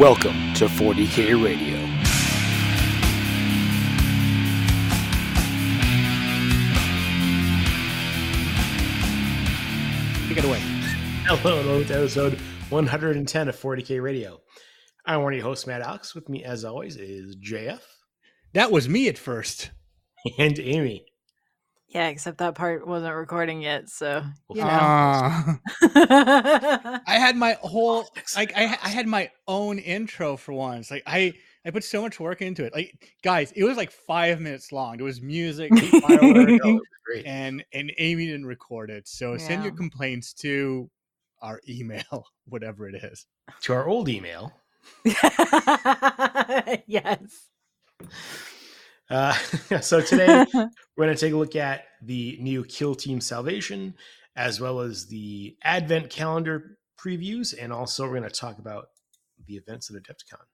Welcome to 40K Radio. Take it away. Hello and welcome to episode 110 of 40K Radio. I'm one of your hosts, Matt Alex. With me, as always, is JF That was me at first. and Amy. Yeah, except that part wasn't recording yet, so you know. Yeah, I had my whole like I, I had my own intro for once. Like I I put so much work into it. Like guys, it was like five minutes long. It was music, fireworks, Oh, was and and Amy didn't record it. So send your complaints to our email, whatever it is. To our old email. yes. Uh, so today we're going to take a look at the new Kill Team Salvation, as well as the Advent calendar previews, and also we're going to talk about the events at Adepticon.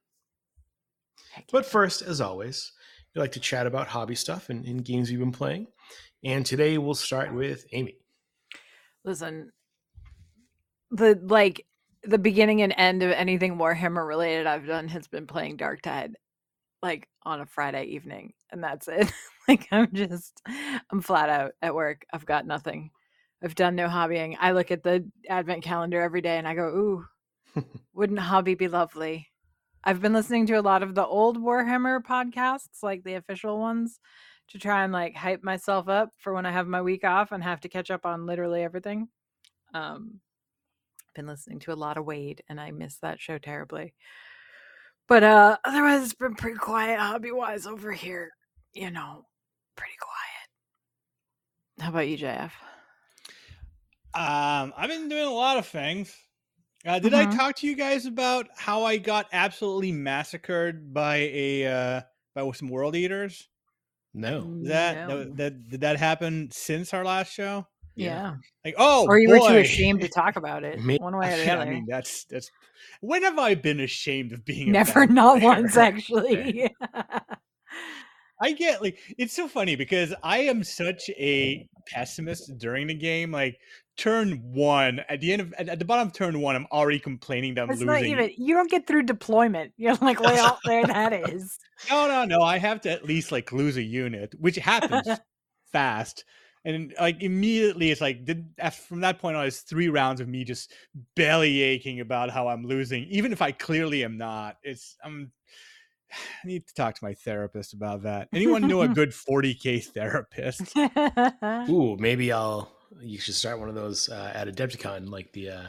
But first, as always, we like to chat about hobby stuff and, and games we've been playing. And today we'll start with Amy. Listen, the like the beginning and end of anything Warhammer related I've done has been playing Dark Tide, like on a Friday evening, and that's it. like I'm just, I'm flat out at work. I've got nothing. I've done no hobbying. I look at the advent calendar every day and I go, ooh, wouldn't hobby be lovely? I've been listening to a lot of the old Warhammer podcasts, like the official ones, to try and like hype myself up for when I have my week off and have to catch up on literally everything. Um, been listening to a lot of Wade, and I miss that show terribly. But uh, otherwise, it's been pretty quiet hobby wise over here. You know, pretty quiet. How about you, JF? Um, I've been doing a lot of things. Uh, did I Mhm. talk to you guys about how I got absolutely massacred by a uh, by some world eaters? No. Is That, No. that that did that happen since our last show? Yeah. Like, oh, or you were too ashamed to talk about it, Me- one way or the other. I mean, that's that's. When have I been ashamed of being? Never, not player? once, actually. I get like it's so funny because I am such a pessimist during the game. Like turn one at the end of at, the bottom of turn one, I'm already complaining that I'm It's losing. not even. You don't get through deployment. You're like, well, there that is. No, no, no. I have to at least like lose a unit, which happens fast. And like immediately, it's like did, after, from that point on, it's three rounds of me just belly aching about how I'm losing, even if I clearly am not. It's I'm. I need to talk to my therapist about that. Anyone know a good 40k therapist? Ooh, maybe I'll. You should start one of those uh, at Adepticon, like the uh,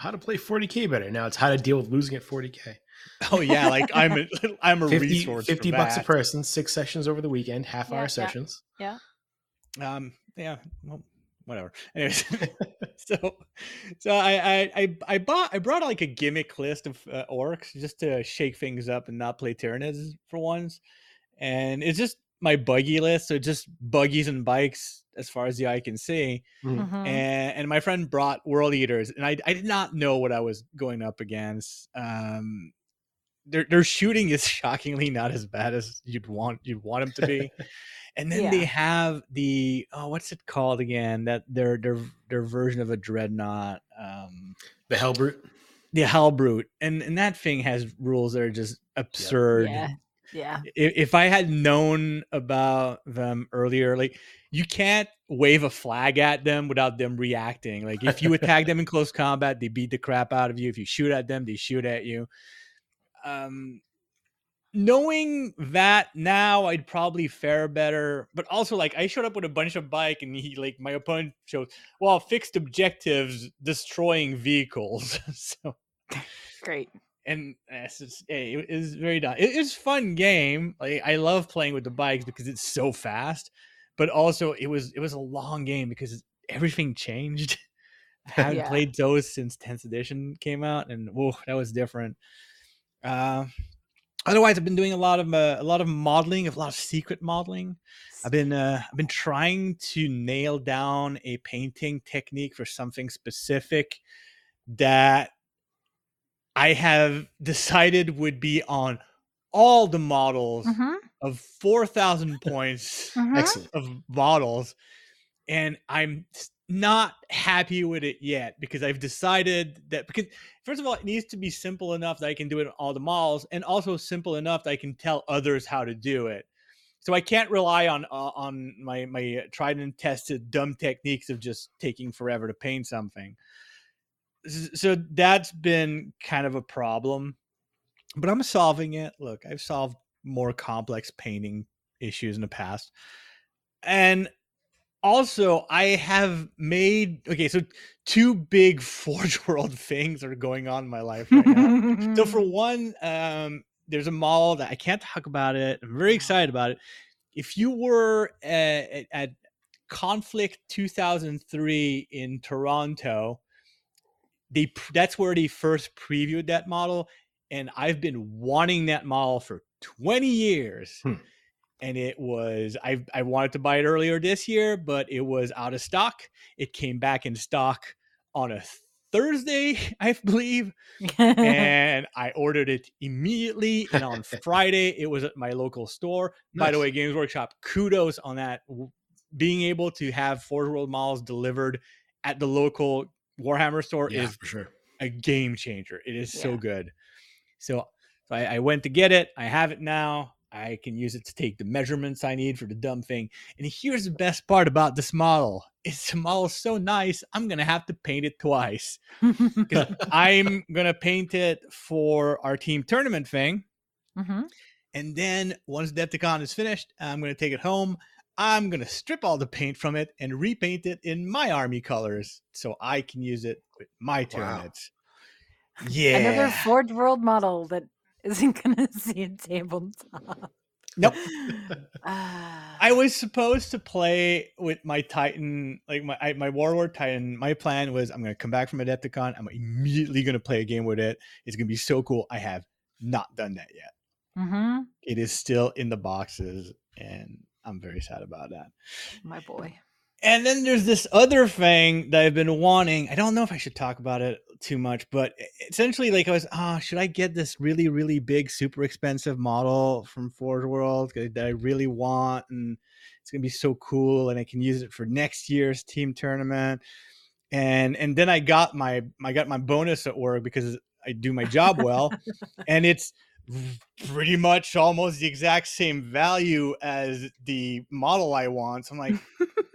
how to play 40k better. Now it's how to deal with losing at 40k. Oh yeah, like I'm a I'm a 50, resource. 50 for bucks a person, six sessions over the weekend, half Yeah, hour yeah. sessions. Yeah. Um, yeah, well, whatever. Anyways, so so I, I I I bought I brought like a gimmick list of uh, orcs just to shake things up and not play Tyranids for once, and it's just my buggy list. So just buggies and bikes as far as the eye can see. Mhm. Mhm. And and my friend brought World Eaters, and I I did not know what I was going up against. Um. Their, their shooting is shockingly not as bad as you'd want you'd want them to be. And then they have the oh, what's it called again? That their their their version of a dreadnought, um, The Hellbrute. the Hellbrute, and and that thing has rules that are just absurd. Yeah. Yeah. If, if I had known about them earlier, like you can't wave a flag at them without them reacting. Like if you attack them in close combat, they beat the crap out of you. If you shoot at them, they shoot at you. Um, knowing that now i'd probably fare better but also like i showed up with a bunch of bike and he like my opponent shows well fixed objectives destroying vehicles so Great. and it's just, hey, it is very done it is fun game like i love playing with the bikes because it's so fast but also it was it was a long game because everything changed i haven't Yeah. played those since 10th edition came out and whoa that was different uh otherwise i've been doing a lot of uh, a lot of modeling a lot of secret modeling. I've been uh i've been trying to nail down a painting technique for something specific that i have decided would be on all the models Mhm, of 4000 points mhm. Of models and i'm not happy with it yet because I've decided that because first of all, it needs to be simple enough that I can do it in all the malls, and also simple enough that I can tell others how to do it. So I can't rely on uh, on my my tried and tested dumb techniques of just taking forever to paint something. So that's been kind of a problem, but I'm solving it. Look, I've solved more complex painting issues in the past, and also I have made okay. So two big Forge World things are going on in my life right now. So for one, um, there's a mall that I can't talk about it. I'm very excited about it. If you were at, at, at Conflict 2003 in Toronto, they that's where they first previewed that model, and I've been wanting that model for 20 years. And it was I I wanted to buy it earlier this year, but it was out of stock. It came back in stock on a Thursday, I believe and I ordered it immediately. And on Friday, it was at my local store. By the way, Games Workshop, kudos on that. Being able to have Forge World models delivered at the local Warhammer store Yeah, is for sure. a game changer. It is so good. So, so I, I went to get it. I have it now. I can use it to take the measurements I need for the dumb thing. And here's the best part about this model: it's the model so nice. I'm gonna have to paint it twice I'm gonna paint it for our team tournament thing, Mhm. and then once Adepticon is finished, I'm gonna take it home. I'm gonna strip all the paint from it and repaint it in my army colors, so I can use it with my Wow. tournaments. Yeah. Another Forge World model that isn't gonna see a tabletop. Nope. Ah. I was supposed to play with my Titan, like my I, my Warlord Titan. My plan was I'm gonna come back from Adepticon. I'm immediately gonna play a game with it. It's gonna be so cool. I have not done that yet. Mhm, It is still in the boxes, and I'm very sad about that. my boy. And then there's this other thing that I've been wanting. I don't know if I should talk about it too much, but essentially, like I was, ah, should I get this really, really big, super expensive model from Forge World that I really want, and it's gonna be so cool, and I can use it for next year's team tournament. And and then I got my I got my bonus at work because I do my job well, and it's pretty much almost the exact same value as the model I want. So I'm like.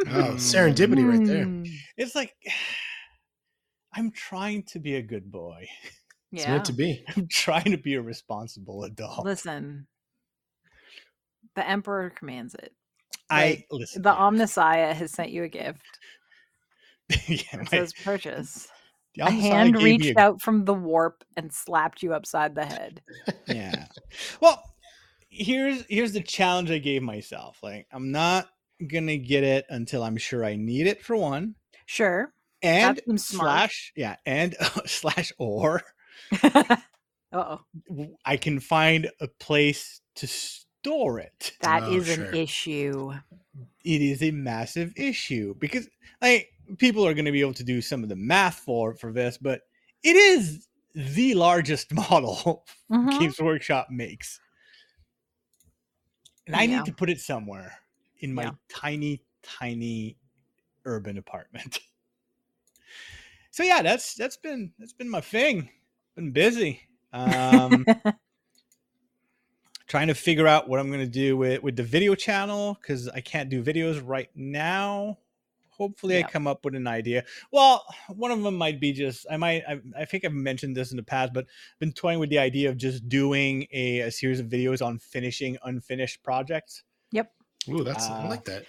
Oh, Hmm. serendipity right there. Mm, it's like I'm trying to be a good boy. It's Yeah. meant to be. I'm trying to be a responsible adult. Listen, the Emperor commands it. I listen. The yeah. Omnissiah has sent you a gift. yeah, It my- says purchase. the A Omnissiah hand reached a- out from the warp and slapped you upside the head. Yeah. Well, here's here's the challenge I gave myself. Like I'm not gonna get it until I'm sure I need it for one. Sure. And slash yeah, and slash or uh oh. w- I can find a place to store it. That Oh, is sure. an issue. it is a massive issue because like people are going to be able to do some of the math for for this, but it is the largest model Mhm. Games Workshop makes, and I Yeah. need to put it somewhere in my Yeah. tiny, tiny urban apartment. so yeah, that's that's been that's been my thing. Been busy. Um, trying to figure out what I'm going to do with with the video channel because I can't do videos right now. Hopefully, Yeah. I come up with an idea. Well, one of them might be just I might I, I think I've mentioned this in the past, but I've been toying with the idea of just doing a, a series of videos on finishing unfinished projects. Ooh, that's I Uh, like that.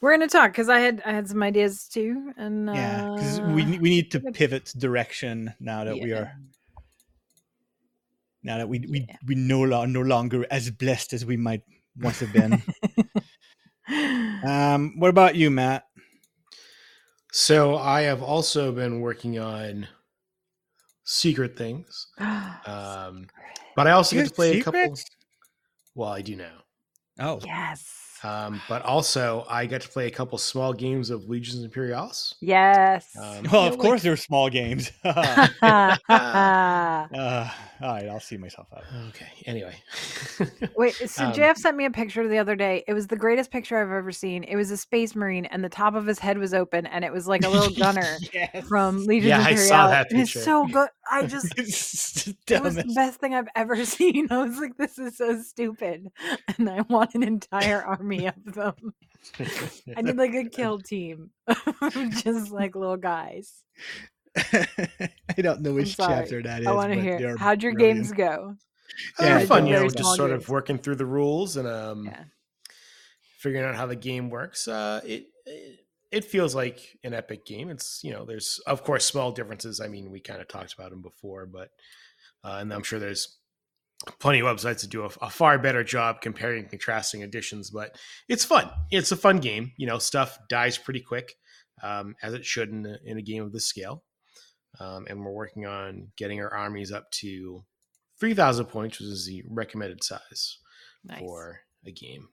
We're gonna talk because I had I had some ideas too, and uh, yeah, because we we need to pivot direction now that we are now that we we, Yeah. we no lo- no longer as blessed as we might once have been. um, what about you, Matt? So I have also been working on secret things. Um, but I also You get to got play a couple. Well, I do now. Oh, yes. Um, but also, I got to play a couple small games of Legions Imperialis. Yes. Um, Well, of know, course, like- they're small games. uh, all right, I'll see myself out. okay. Anyway. Wait. So Um, JF sent me a picture the other day. It was the greatest picture I've ever seen. It was a space marine, and the top of his head was open, and it was like a little gunner yes. from Legion Yeah, I saw that and It's so good. I just It's it was the best thing I've ever seen. I was like, this is so stupid. And I want an entire army of them. I need like a kill team just like little guys. I don't know which sorry. chapter that is. I want to hear how'd your brilliant. games go? They're Yeah, Uh, fun, you know, just sort games. of working through the rules and um, Yeah. figuring out how the game works. Uh, it, it it feels like an epic game. It's you know, there's of course small differences. I mean, we kind of talked about them before, but uh, and I'm sure there's plenty of websites that do a, a far better job comparing and contrasting editions. But it's fun. It's a fun game. You know, stuff dies pretty quick, um, as it should in a, in a game of this scale. Um, and we're working on getting our armies up to 3,000 points, which is the recommended size Nice. for a game.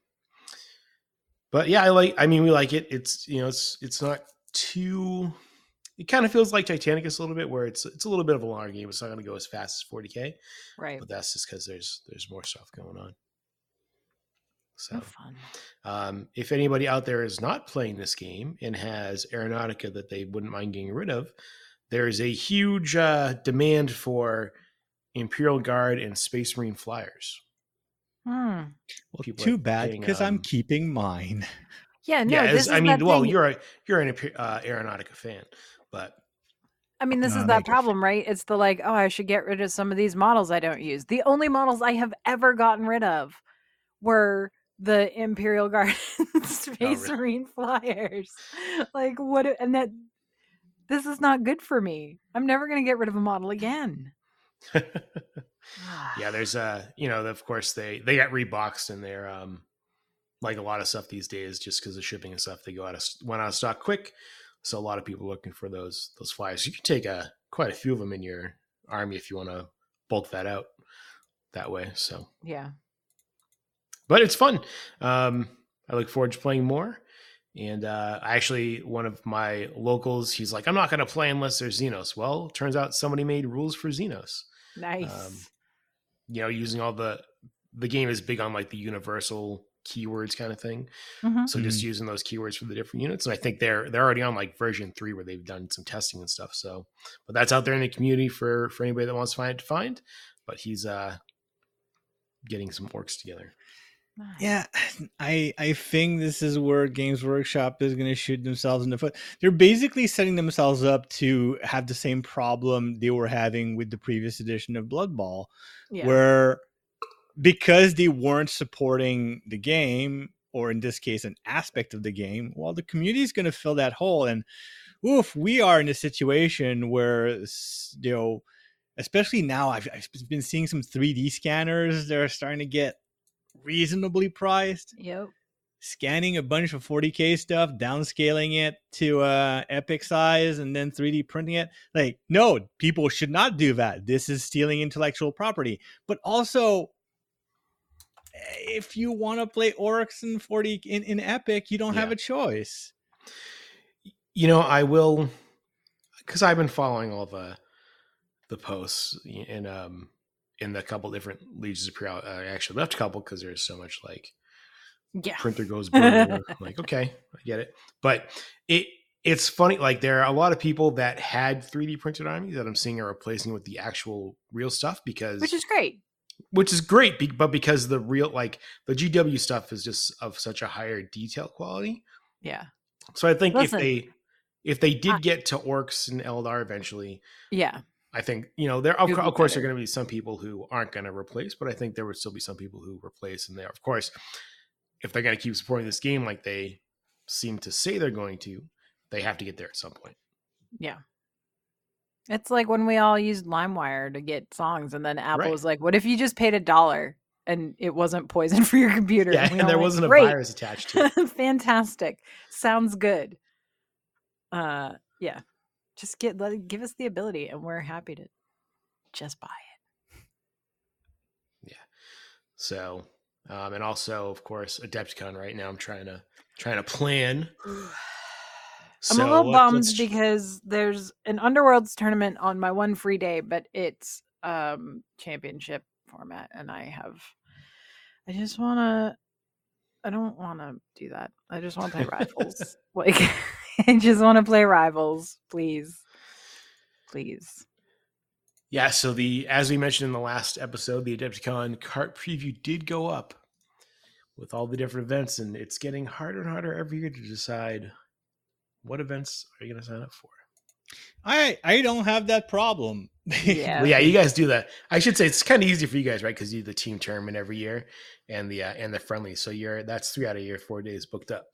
But yeah, I like. I mean, we like it. It's you know, it's it's not too. It kind of feels like Titanicus a little bit, where it's it's a little bit of a longer game. It's not going to go as fast as 40k, Right. but that's just because there's there's more stuff going on. So, So fun. um, if anybody out there is not playing this game and has Aeronautica that they wouldn't mind getting rid of, there is a huge uh, demand for Imperial Guard and Space Marine flyers. Hmm. Well, people too bad getting, because I'm um, keeping mine. Yeah, no, yeah, this is I mean, well, thing. you're a you're an uh, Aeronautica fan, but I mean, this is that problem, right? It's the like, oh, I should get rid of some of these models I don't use. The only models I have ever gotten rid of were the Imperial Guard and Space really? Marine flyers. Like, what? And that this is not good for me. I'm never going to get rid of a model again. yeah, there's uh, you know, of course they they got reboxed and they're um, like a lot of stuff these days, just because of shipping and stuff, they go out of went out of stock quick. So a lot of people are looking for those those flyers. You can take a quite a few of them in your army if you want to bulk that out that way. So, yeah. but it's fun. Um, I look forward to playing more. And uh, actually, one of my locals, he's like, I'm not going to play unless there's Xenos. Well, turns out somebody made rules for Xenos. Nice. Um, you know, using all the the game is big on like the universal keywords kind of thing. Mhm. So just using those keywords for the different units. And I think they're they're already on like version three where they've done some testing and stuff. So but that's out there in the community for for anybody that wants to find it to find. But he's uh getting some orcs together. Nice. Yeah, I I think this is where Games Workshop is going to shoot themselves in the foot. They're basically setting themselves up to have the same problem they were having with the previous edition of Blood Bowl, Yeah. where because they weren't supporting the game, or in this case, an aspect of the game, well, the community is going to fill that hole. And oof, we are in a situation where you know, especially now, I've, I've been seeing some 3D scanners that are starting to get reasonably priced Yep. scanning a bunch of 40k stuff downscaling it to uh epic size and then 3d printing it like no people should not do that this is stealing intellectual property but also if you want to play orcs in 40 in, in epic you don't have a choice You know, I will because I've been following all the the posts in um in the couple different legions of Imperial. I actually left a couple because there's so much like Yeah. printer goes boom. I'm like, okay, I get it. But it it's funny, like there are a lot of people that had 3D printed armies that I'm seeing are replacing with the actual real stuff because Which is great. Which is great, but because the real like the GW stuff is just of such a higher detail quality. Yeah. So I think Listen, if they if they did I- get to orcs and Eldar eventually, Yeah. I think you know there of, It'd cour- be of course there are going to be some people who aren't going to replace, but I think there would still be some people who replace, and there of course if they're going to keep supporting this game like they seem to say they're going to, they have to get there at some point. Yeah. It's like when we all used LimeWire to get songs, and then Apple Right. was like, "What if you just paid a dollar and it wasn't poison for your computer?" Yeah, we and there went, wasn't a "Great, virus attached to it. Fantastic. Sounds good. Uh, yeah. Just get let give us the ability, and we're happy to just buy it. Yeah. So um, and also, of course, Adepticon. Right now, I'm trying to trying to plan. I'm a little bummed let's- because there's an Underworlds tournament on my one free day, but it's um championship format, and I have. I just want to. I don't want to do that. I just want to play rivals. like, I just want to play rivals, please, please. Yeah, so the as we mentioned in the last episode, the Adepticon cart preview did go up with all the different events, and it's getting harder and harder every year to decide what events are you going to sign up for. I I don't have that problem. Yeah. Well, yeah, you guys do that. I should say it's kind of easy for you guys, right? Because you do the team tournament every year and the uh, and the friendly. So you're that's three out of your four days booked up.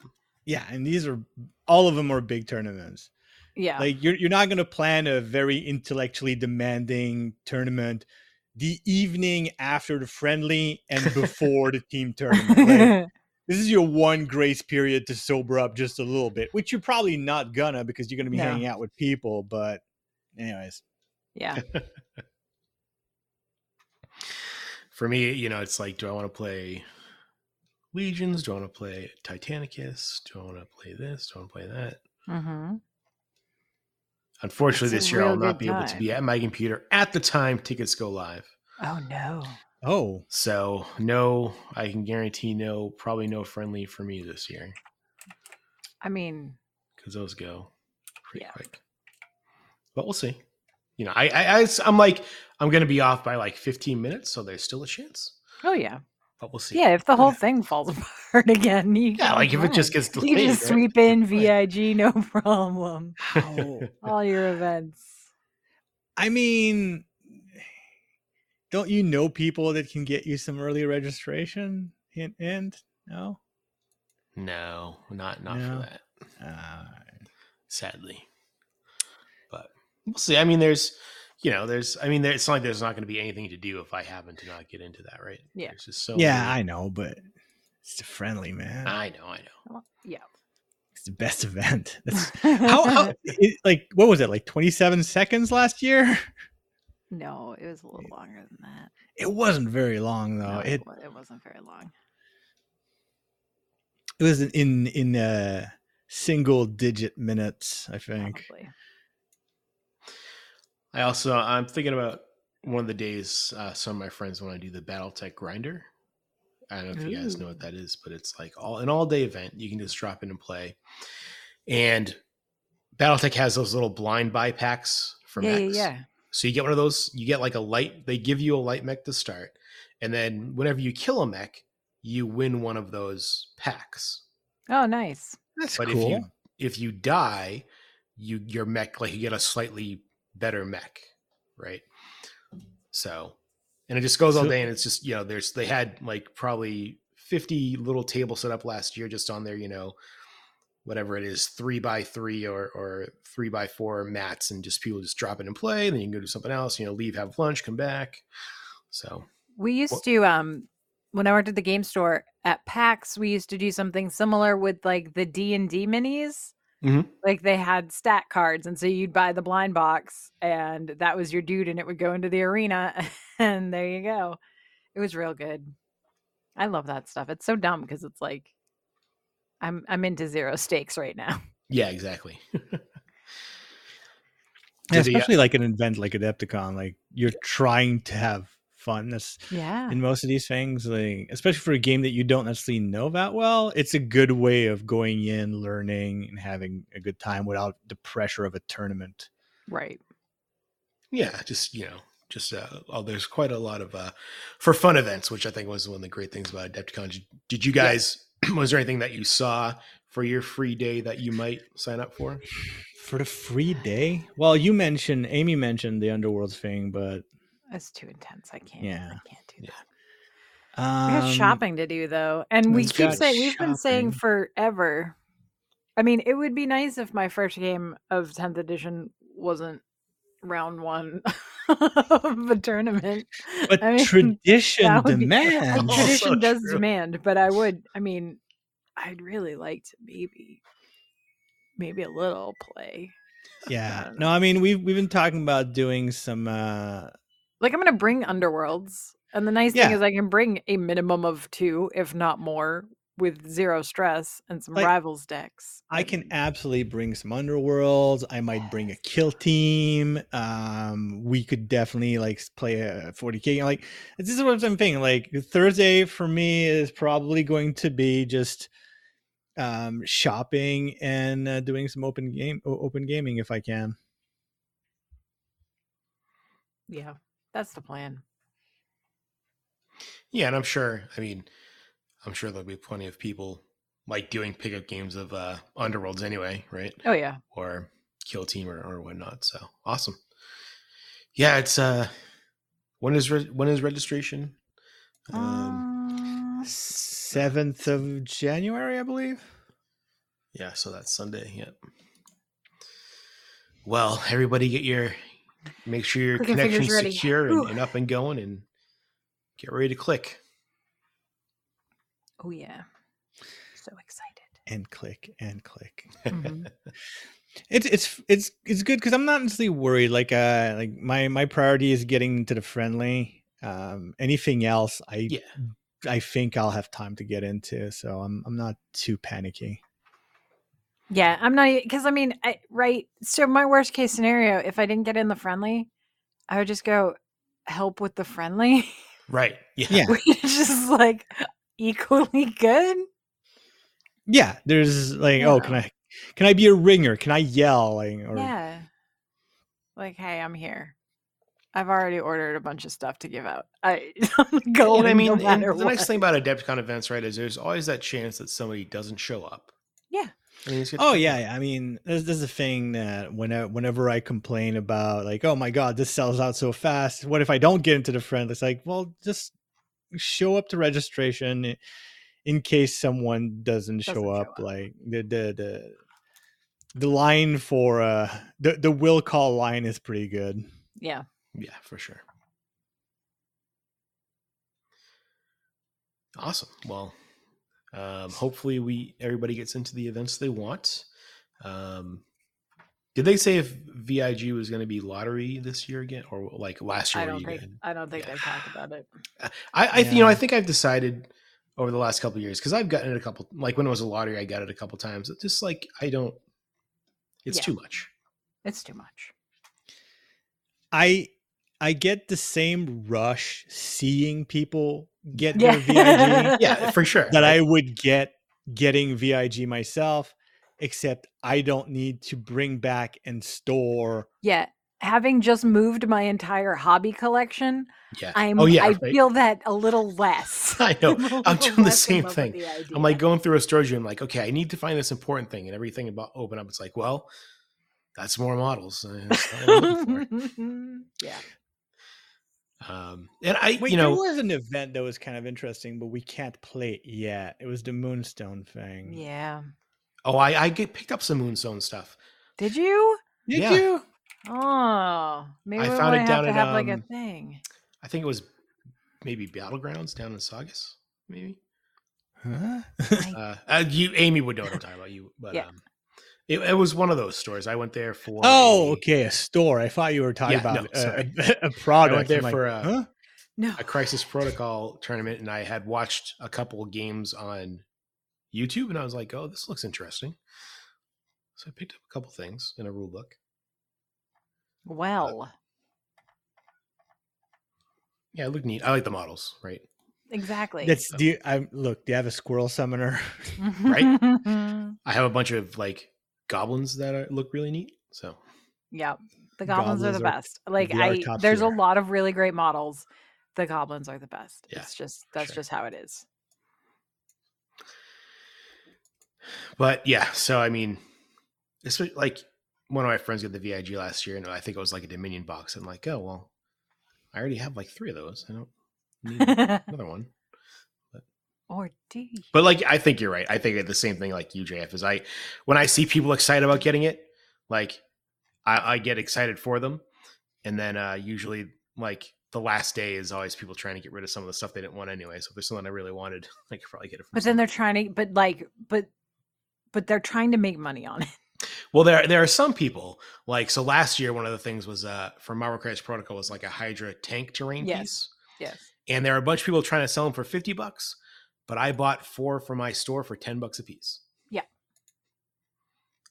yeah, and these are all of them are big tournaments. Yeah. Like you're you're not going to plan a very intellectually demanding tournament the evening after the friendly and before the team tournament. Like, this is your one grace period to sober up just a little bit, which you're probably not gonna because you're gonna be No. hanging out with people. But anyways, yeah. For me, you know, it's like, do I want to play Legions? Do I want to play Titanicus? Do I want to play this? Do I want to play that? Mm-hmm. Unfortunately, It's a this year I'll not good be able to be at my computer at the time tickets go live. Oh no. Oh, So no, I can guarantee no, probably no friendly for me this year I mean, because those go pretty Yeah. quick. But we'll see. You know, I, I, I I'm like I'm gonna be off by like 15 minutes, so there's still a chance. oh yeah, But we'll see. yeah. If the whole thing falls apart again, you Yeah, like if it just fine. gets you delayed, can just right? sweep in VIG, no problem. how? All your events. I mean, don't you know people that can get you some early registration? Hint, hint. No. No, not not No. for that. Uh, sadly. But we'll see. I mean, there's, you know, there's, I mean, there, it's not like there's not going to be anything to do if I happen to not get into that, right? Yeah. There's just so yeah, many- I know, but it's the friendly man. I know, I know. Well, yeah. It's the best event. That's, how, how it, like what was it like 27 seconds last year? no, it was a little longer than that. It wasn't very long though. No, it it wasn't very long. it was in in uh single digit minutes, I think. Probably. I also, I'm thinking about one of the days uh, some of my friends want to do the BattleTech grinder. I don't know if you guys know what that is, but it's like all an all day event. You can just drop in and play. And BattleTech has those little blind buy packs for Yeah, yeah, yeah. So you get one of those, you get like a light, they give you a light mech to start. And then whenever you kill a mech, you win one of those packs. Oh, nice. That's But cool. if you if you die, you your mech like you get a slightly better mech, right? So and it just goes all day and it's just, you know, there's they had like probably 50 little tables set up last year just on there, you know, whatever it is, three by three or or three by four mats, and just people just drop it and play. Then you can go do something else. You know, leave, have lunch, come back. So We used What- to um when I worked at the game store at PAX, we used to do something similar with like the D and D minis. Mhm. Like they had stat cards, and so you'd buy the blind box, and that was your dude, and it would go into the arena, and there you go. It was real good. I love that stuff. It's so dumb because it's like I'm I'm into zero stakes right now. yeah, exactly. Yeah, Did the, uh, especially like an event like Adepticon, like you're trying to have fun. That's Yeah. in most of these things, like especially for a game that you don't necessarily know that well, it's a good way of going in, learning, and having a good time without the pressure of a tournament. Right. yeah just you know just uh oh, there's quite a lot of uh for fun events which i think was one of the great things about adepticon did, did you guys was there anything that you saw for your free day that you might sign up for For the free day, well, you mentioned Amy mentioned the Underworld thing, but It's too intense. I can't. Yeah. I can't do Yeah. that. We have um, shopping to do though, and we keep saying we've been saying shopping. forever. I mean, it would be nice if my first game of 10th edition wasn't round one of a tournament. But I mean, tradition be- demands. Oh, Tradition so does true. demand, but I would. I mean, I'd really like to maybe, maybe a little play. yeah. don't No, I mean we've we've been talking about doing some uh Like I'm gonna bring Underworlds And the nice thing is I can bring a minimum of two, if not more, with zero stress and some Like, rivals decks. I can absolutely bring some underworlds. I might bring a kill team. Um, we could definitely like play a 40k. Like this is what I'm thinking. Like Thursday for me is probably going to be just um shopping and uh, doing some open game open gaming if I can. Yeah, that's the plan. Yeah, and I'm sure. I mean, I'm sure there'll be plenty of people like doing pickup games of uh Underworlds anyway, right? Oh yeah. Or Kill Team or, or whatnot. So awesome. Yeah, it's uh, when is re- when is registration? Um, Um, Seventh of January, I believe. yeah, so that's Sunday. Yep. Well, everybody, get your make sure your connection's secure and, and up and going, and get ready to click. Oh yeah. So excited. And click and click. Mhm. It's it's it's it's good because I'm not necessarily worried. Like uh like my my priority is getting to the friendly. Um anything else I Yeah. I think I'll have time to get into. So I'm I'm not too panicky. Yeah, I'm not because I mean, I, right. So my worst case scenario, if I didn't get in the friendly, I would just go help with the friendly, Right. Yeah. Yeah. which is like equally good. Yeah, there's like, oh, can I can I be a ringer? Can I yell? Like, or Yeah. Like, hey, I'm here. I've already ordered a bunch of stuff to give out. I, I'm going. and I mean, no the nice thing about Adepticon events, right, is there's always that chance that somebody doesn't show up. Yeah. I mean, Oh yeah, yeah. I mean, there's there's a thing that whenever whenever I complain about like, oh my god, this sells out so fast. What if I don't get into the friend? It's like, well, just show up to registration in case someone doesn't, show, Doesn't show up. up. Like the the the the line for uh the the will call line is pretty good. Yeah. Yeah, for sure. Awesome. Well, um, hopefully we everybody gets into the events they want. Um, did they say if VIG was going to be lottery this year again, or like last year? I don't think. got- I don't think Yeah. they've talked about it. I, I you know, I think I've decided over the last couple of years because I've gotten it a couple. Like when it was a lottery, I got it a couple times. It's just like I don't. It's Yeah. too much. It's too much. I I get the same rush seeing people get Yeah. their VIG Yeah, for sure. that I would get getting VIG myself, except I don't need to bring back and store. Yeah. Having just moved my entire hobby collection, yeah. I'm. oh yeah. I right? feel that a little less. I know. I'm doing the same in love with thing. the. I'm like going through a storage room, like, okay, I need to find this important thing, and everything about open up. It's like, well, that's more models. uh, that's what I'm looking for. yeah. um, and I, Wait, you know, there was an event that was kind of interesting, but we can't play it yet. It was the Moonstone thing. Yeah. Oh, I, I get picked up some Moonstone stuff. Did you? Did Yeah. you? Oh, maybe I we found it might down have to at, have like a um, thing. I think it was maybe Battlegrounds down in Saugus, maybe. Huh? Uh, uh, you, Amy would know what I'm talking about. You, but Yeah. um, it, it was one of those stores. I went there for. oh, a- okay, a store. I thought you were talking Yeah, about a, sorry. a, a product. there I'm like, for a- huh? No. a Crisis Protocol tournament, and I had watched a couple games on YouTube, and I was like, "Oh, this looks interesting." So I picked up a couple things in a rule book. Well, Yeah, it looked neat. I like the models, right? exactly. That's do you, I look. Do you have a squirrel summoner? right? I have a bunch of like goblins that are, look really neat. So yeah. The goblins, are the Goblins are- best. Like I top there's a lot of really great models. The goblins are the best. Yeah, it's just that's sure. just how it is. But yeah, so I mean, it's like one of my friends got the VIG last year, and I think it was like a Dominion box. I'm like, oh well, I already have like three of those. I don't need another one. or do you? But like, I think you're right. I think the same thing like UJF is I when I see people excited about getting it, like I, I get excited for them, and then uh usually like the last day is always people trying to get rid of some of the stuff they didn't want anyway. So if there's something I really wanted, like I could probably get it. From But then they're trying to but like but but they're trying to make money on it. Well, there there are some people like so. Last year, one of the things was uh for Marvel Crisis Protocol was like a Hydra tank terrain Yes. piece, Yes. and there are a bunch of people trying to sell them for 50 bucks, but I bought four for my store for 10 bucks a piece. Yeah.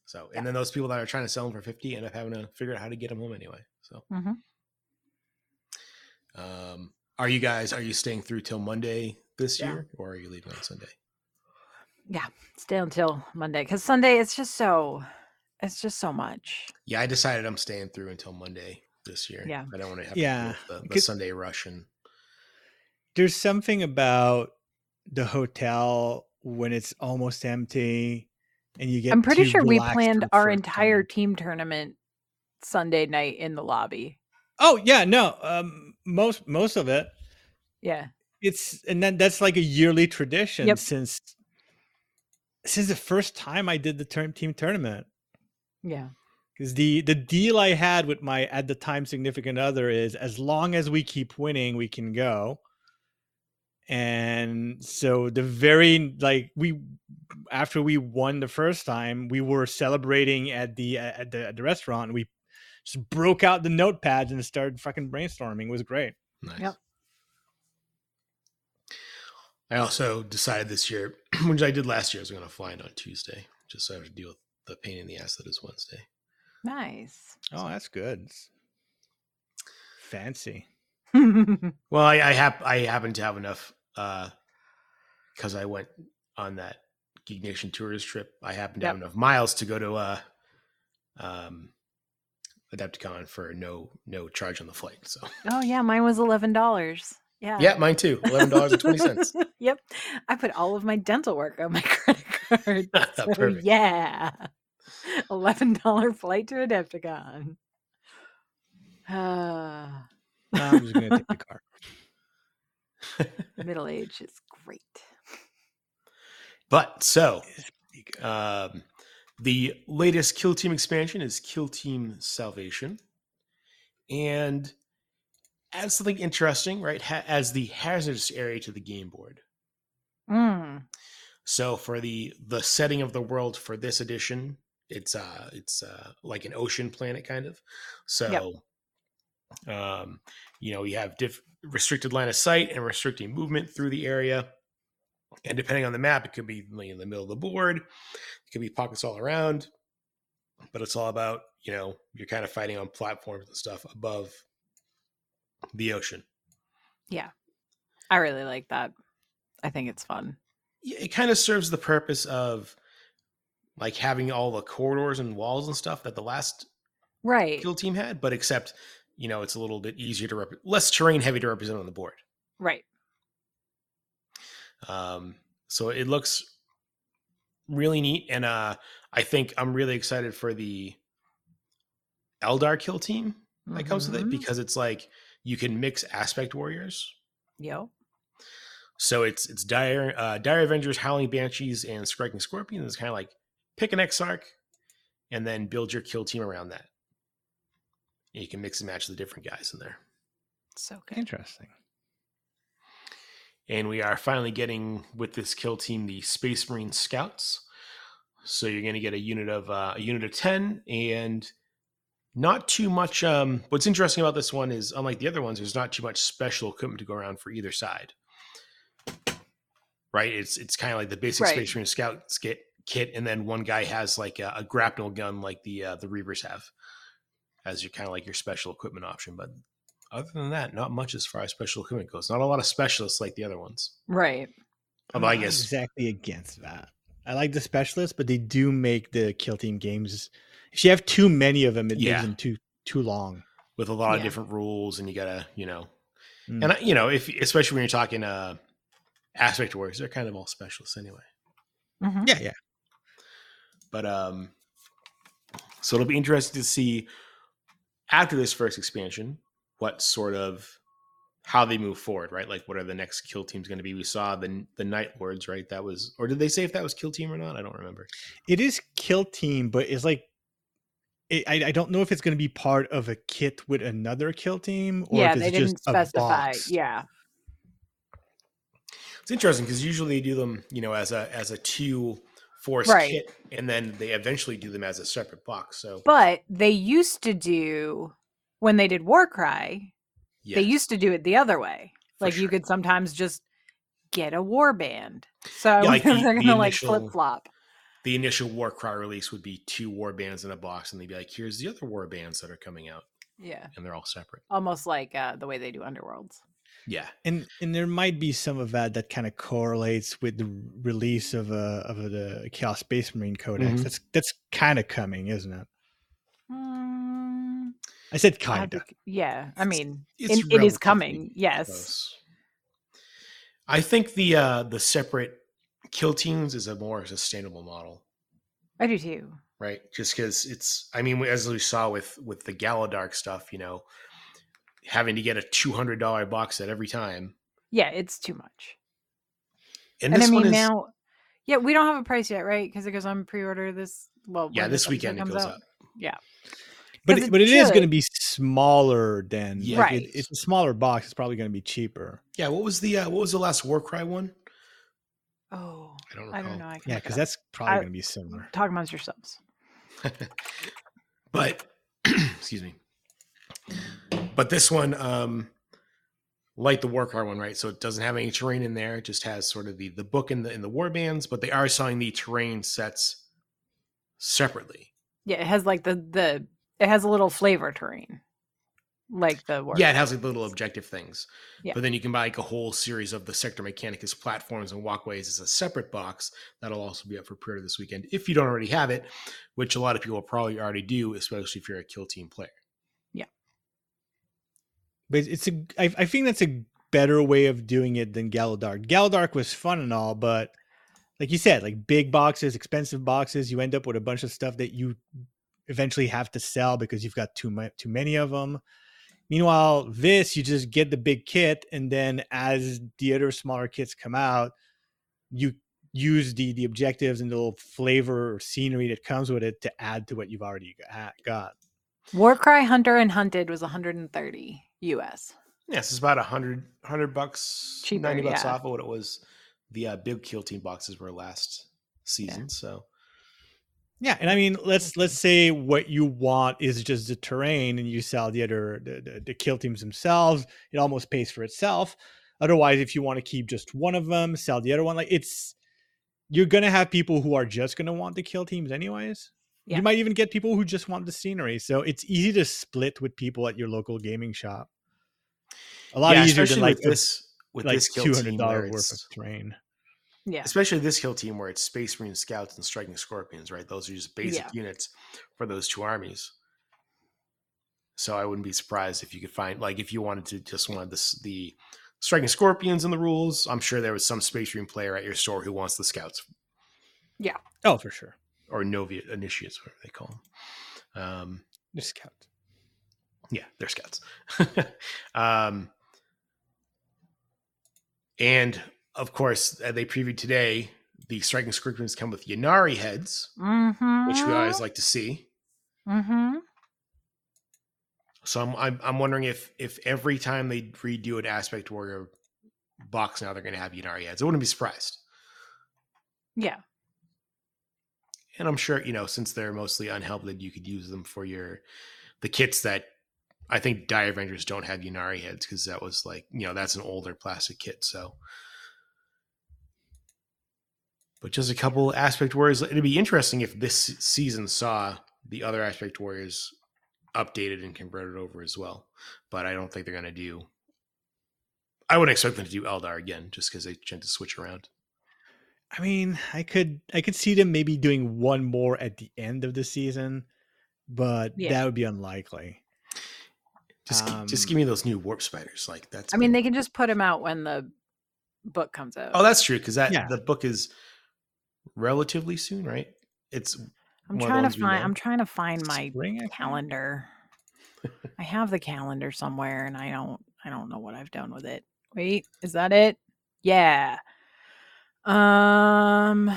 So, Yeah. and then those people that are trying to sell them for 50 end up having to figure out how to get them home anyway. So, Mm-hmm. um, are you guys, are you staying through till Monday this Yeah. year or are you leaving on Sunday? Yeah, stay until Monday because Sunday it's just so it's just so much. Yeah, I decided I'm staying through until Monday this year. Yeah. I don't want to have Yeah, to the, the Sunday rush and There's something about the hotel when it's almost empty and you get I'm pretty sure we planned our entire time. team tournament Sunday night in the lobby. Oh yeah, no. Um most most of it. Yeah. It's and then that's like a yearly tradition Yep. since since the first time I did the term team tournament. Yeah. Because the the deal I had with my at the time significant other is as long as we keep winning, we can go. And so the very like we after we won the first time, we were celebrating at the at the, at the restaurant. We just broke out the notepads and started fucking brainstorming. It was great. nice. Yep. I also decided this year, which I did last year, I was going to fly in on Tuesday, just so I have to deal with the pain in the ass that is Wednesday. Nice. Oh, that's good. It's fancy. Well, I, I hap- I happen to have enough because I went on that Geek Nation tourist trip. I happen to have enough miles to go to uh, um, Adepticon for no no charge on the flight. So oh yeah, mine was eleven dollars. Yeah. yeah, mine too. Eleven dollars and twenty cents. yep. I put all of my dental work on my credit card. So, Perfect. yeah. Eleven dollar flight to Adepticon. Ah, I'm just gonna take the car. middle age is great. But so It's pretty good. Um, the latest Kill Team expansion is Kill Team Salvation, and adds something interesting, right? Ha- as the hazardous area to the game board. Mm. So for the the setting of the world for this edition, it's uh it's uh like an ocean planet kind of. So um you know, you have diff- restricted line of sight and restricting movement through the area. And depending on the map, it could be in the middle of the board, it could be pockets all around. But it's all about, you know, you're kind of fighting on platforms and stuff above the ocean. Yeah. I really like that. I think it's fun. it kind of serves the purpose of like having all the corridors and walls and stuff that the last Right. kill team had, but except you know it's a little bit easier to rep- less terrain heavy to represent on the board. Right. Um, so it looks really neat, and uh, I think I'm really excited for the Eldar kill team that comes with it Mhm. because it's like you can mix aspect warriors. Yep. So it's it's dire uh, dire Avengers, Howling Banshees, and Striking Scorpions. It's kind of like pick an Exarch and then build your kill team around that. And you can mix and match the different guys in there. So good. Interesting. And we are finally getting with this kill team the Space Marine Scouts. So you're going to get a unit of uh, a unit of ten, and not too much. Um, what's interesting about this one is, unlike the other ones, there's not too much special equipment to go around for either side. Right? It's it's kind of like the basic Right. Space Marine Scout kit, kit, and then one guy has like a, a grapnel gun, like the uh, the Reavers have, as your kind of like your special equipment option. But other than that, not much as far as special equipment goes. Not a lot of specialists like the other ones. Right. Although I I'm not guess exactly against that. I like the specialists, but they do make the kill team games. If you have too many of them, it Yeah. makes them too too long. with a lot of different rules, and you gotta, you know, Mm. and you know, if especially when you're talking uh aspect warriors, they're kind of all specialists anyway. Mhm. yeah, yeah. But um, so it'll be interesting to see after this first expansion what sort of how they move forward, right? Like, what are the next kill teams going to be? We saw the the Night Lords, right? That was, or did they say if that was kill team or not? I don't remember. It is kill team, but it's like it, I, I don't know if it's going to be part of a kit with another kill team or Yeah, if they it's didn't just a specify. box. Yeah. It's interesting because usually they do them, you know, as a as a two force Right. kit, and then they eventually do them as a separate box. So But they used to do when they did Warcry, yeah, they used to do it the other way. For like you could sometimes just get a war band. So Yeah, like the- they're gonna like flip flop. The initial Warcry release would be two war bands in a box, and they'd be like, "Here's the other war bands that are coming out," Yeah. and they're all separate. Almost like uh, the way they do Underworlds. Yeah, And and there might be some of that that kind of correlates with the release of a of a, the Chaos Space Marine Codex. Mhm. That's that's kind of coming, isn't it? Mm, I said kind of. yeah. I mean, it's it, it is coming. Yes. close. I think the uh the separate kill teams is a more sustainable model, I do too. right? Just because it's, I mean, as we saw with with the Gallowdark stuff, you know, having to get a two hundred dollar box set every time, Yeah, it's too much. and, And, this I mean one is now, yeah, we don't have a price yet, right? Because it goes on pre-order this. Well, yeah, this weekend it goes out. up. Yeah, But 'Cause it, it but it is going to be smaller than Yeah. like, it- Right. it's a smaller box. It's probably going to be cheaper. Yeah, what was the uh, what was the last Warcry one? Oh, I don't I recall. don't know. I can Yeah, because that's probably going to be similar. talk amongst yourselves. but excuse me. But this one, um, like the Warcry one, right? So it doesn't have any terrain in there. It just has sort of the the book in the in the war bands, but they are selling the terrain sets separately. Yeah, it has like the the it has a little flavor terrain, like the word. Yeah, it has like little objective things. Yeah. But then you can buy like a whole series of the Sector Mechanicus platforms and walkways as a separate box. That'll also be up for pre-order this weekend if you don't already have it, which a lot of people probably already do, especially if you're a kill team player. Yeah. But it's a. I, I think that's a better way of doing it than Gallowdark. Gallowdark was fun and all, but like you said, like big boxes, expensive boxes, you end up with a bunch of stuff that you eventually have to sell because you've got too much, too many of them. Meanwhile, this you just get the big kit, and then as the other smaller kits come out, you use the the objectives and the little flavor or scenery that comes with it to add to what you've already got. got. Warcry Hunter and Hunted was 130 US. Yes, it's about a hundred hundred bucks, Cheaper, ninety bucks yeah. off of what it was. The uh, big kill team boxes were last season, so Yeah, and I mean, let's let's say what you want is just the terrain, and you sell the other the, the, the kill teams themselves. It almost pays for itself. Otherwise, if you want to keep just one of them, sell the other one. Like it's, you're gonna have people who are just gonna want the kill teams anyways. Yeah. You might even get people who just want the scenery. So it's easy to split with people at your local gaming shop. A lot yeah, easier than like with this with like two hundred dollars worth of terrain. Yeah. especially this kill team where it's Space Marine Scouts and Striking Scorpions, right? Those are just basic Yeah. units for those two armies. So I wouldn't be surprised if you could find like if you wanted to just wanted this the Striking Scorpions in the rules. I'm sure there was some Space Marine player at your store who wants the Scouts Yeah. Oh, for sure. or Novia Initiates, whatever they call them. Um, Discount. Yeah, they're scouts. um, and of course, uh, they previewed today the striking scorpions come with Ynnari heads, Mm-hmm. which we always like to see. Mm-hmm. So I'm, I'm I'm wondering if if every time they redo an aspect warrior box now they're going to have Ynnari heads. I wouldn't be surprised. Yeah. And I'm sure you know since they're mostly unhelped, you could use them for your the kits that I think Dire Avengers don't have Ynnari heads because that was like you know that's an older plastic kit. So, but just a couple aspect warriors. It'd be interesting if this season saw the other aspect warriors updated and converted over as well. But I don't think they're going to do. I wouldn't expect them to do Eldar again, just because they tend to switch around. I mean, I could I could see them maybe doing one more at the end of the season, but Yeah. that would be unlikely. Just, gi- just Um, give me those new warp spiders. Like that's. I mean, been- they can just put them out when the book comes out. Oh, that's true because that Yeah. the book is relatively soon, right? It's I'm one of the trying to find. know. I'm trying to find my Spring, calendar. I have the calendar somewhere, and I don't. I don't know what I've done with it. Wait, is that it? Yeah. Um,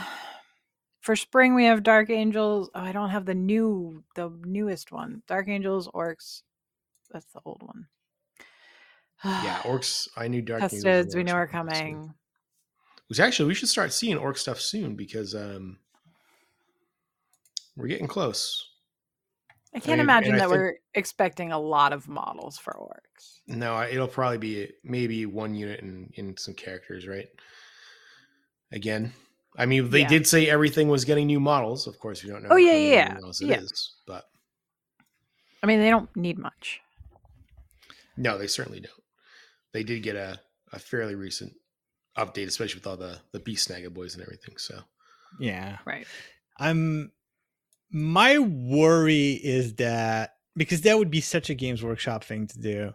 for spring we have Dark Angels. Oh, I don't have the new, the newest one. Dark Angels, Orcs. That's the old one. yeah, orcs. I knew Dark Angels Custodes, we know were are coming. Which actually, we should start seeing orc stuff soon because um, we're getting close. I can't imagine and that think- we're expecting a lot of models for orcs. No, it'll probably be maybe one unit in in some characters, right? Again, I mean, they Yeah. did say everything was getting new models. Of course, we don't know. Oh, yeah, yeah, new models it yeah. is, but I mean, they don't need much. no, they certainly don't. They did get a a fairly recent update, especially with all the the beast snagga boys and everything. So Yeah. Right. I'm my worry is that because that would be such a games workshop thing to do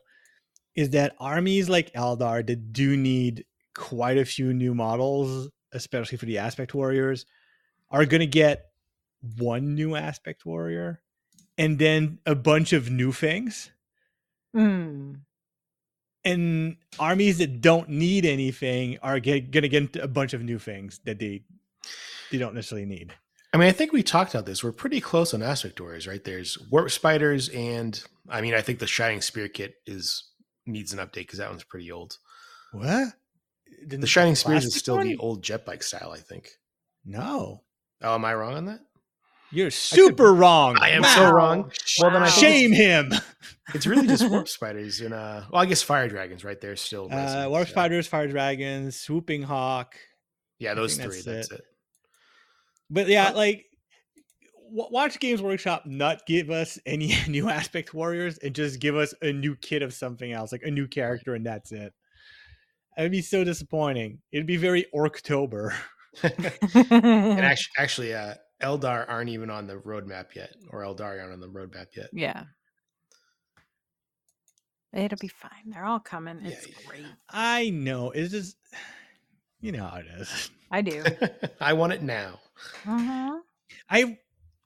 is that armies like Eldar that do need quite a few new models especially for the aspect warriors are going to get one new aspect warrior and then a bunch of new things Mm. And armies that don't need anything are going to get a bunch of new things that they they don't necessarily need I mean, I think we talked about this. We're pretty close on aspect doors, right? There's warp spiders, and I mean, I think the shining spear kit is needs an update because that one's pretty old. what The shining spears is still the old jet bike style, I think. No, Oh, am I wrong on that? You're super wrong. I am Matt. so wrong. Well, then I think Shame him. It's really just warp spiders and uh, well, I guess fire dragons, right? They're still Uh, resident, Warp so- Spiders, Fire Dragons, Swooping Hawk. Yeah, those three. that's That's it. it. But yeah, Huh? like w- watch Games Workshop not give us any new aspect warriors and just give us a new kit of something else, like a new character, and that's it. It'd be so disappointing. It'd be very Orktober. and actually, actually, uh, Eldar aren't even on the roadmap yet, or Eldar aren't on the roadmap yet. yeah. It'll be fine. They're all coming. It's yeah, yeah. great. I know. It's just you know how it is. I do. I want it now. Mhm. I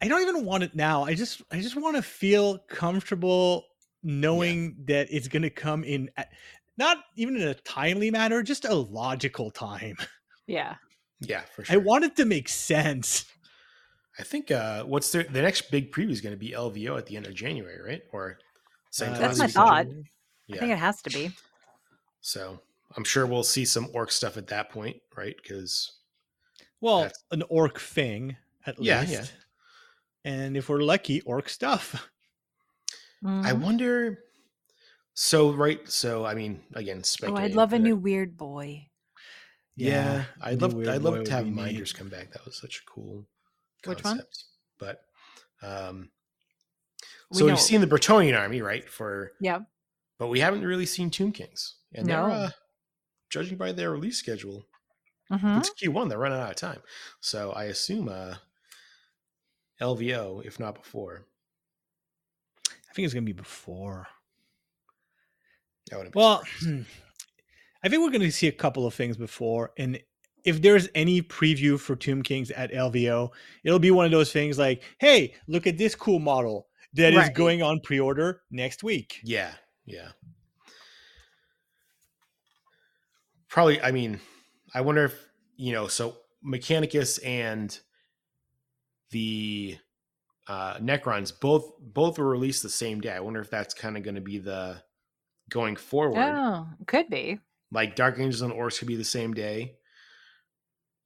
I don't even want it now. I just I just want to feel comfortable knowing that it's going to come in at, not even in a timely manner, just a logical time. Yeah. Yeah, for sure. I want it to make sense. I think uh, what's the the next big preview is going to be LVO at the end of January, right? Or same Uh, time That's my thought. Yeah. I think it has to be. so I'm sure we'll see some orc stuff at that point, right? Because Well, an orc thing at Yeah, least. yeah. And if we're lucky, orc stuff. I Mhm. wonder. So right, so I mean, again, Oh. I'd love a new weird boy. Yeah, I'd love I'd love to have be neat. minders come back. That was such a cool Which one? But um We so know- we've seen the Bretonnian army, right? For Yeah. but we haven't really seen Tomb Kings. And No. they're uh, judging by their release schedule, Mhm. it's Q1, they're running out of time. So I assume uh LVO, if not before. I think it's going to be before. I wouldn't be Well, surprised. hmm, I think we're going to see a couple of things before. And if there's any preview for Tomb Kings at LVO, it'll be one of those things like, hey, look at this cool model that is Right. going on pre order next week. Yeah, yeah. Probably, I mean, I wonder if, you know, so Mechanicus and the uh Necrons both both were released the same day. I wonder if that's kind of going to be the going forward. Oh, could be. Like Dark Angels and Orcs could be the same day.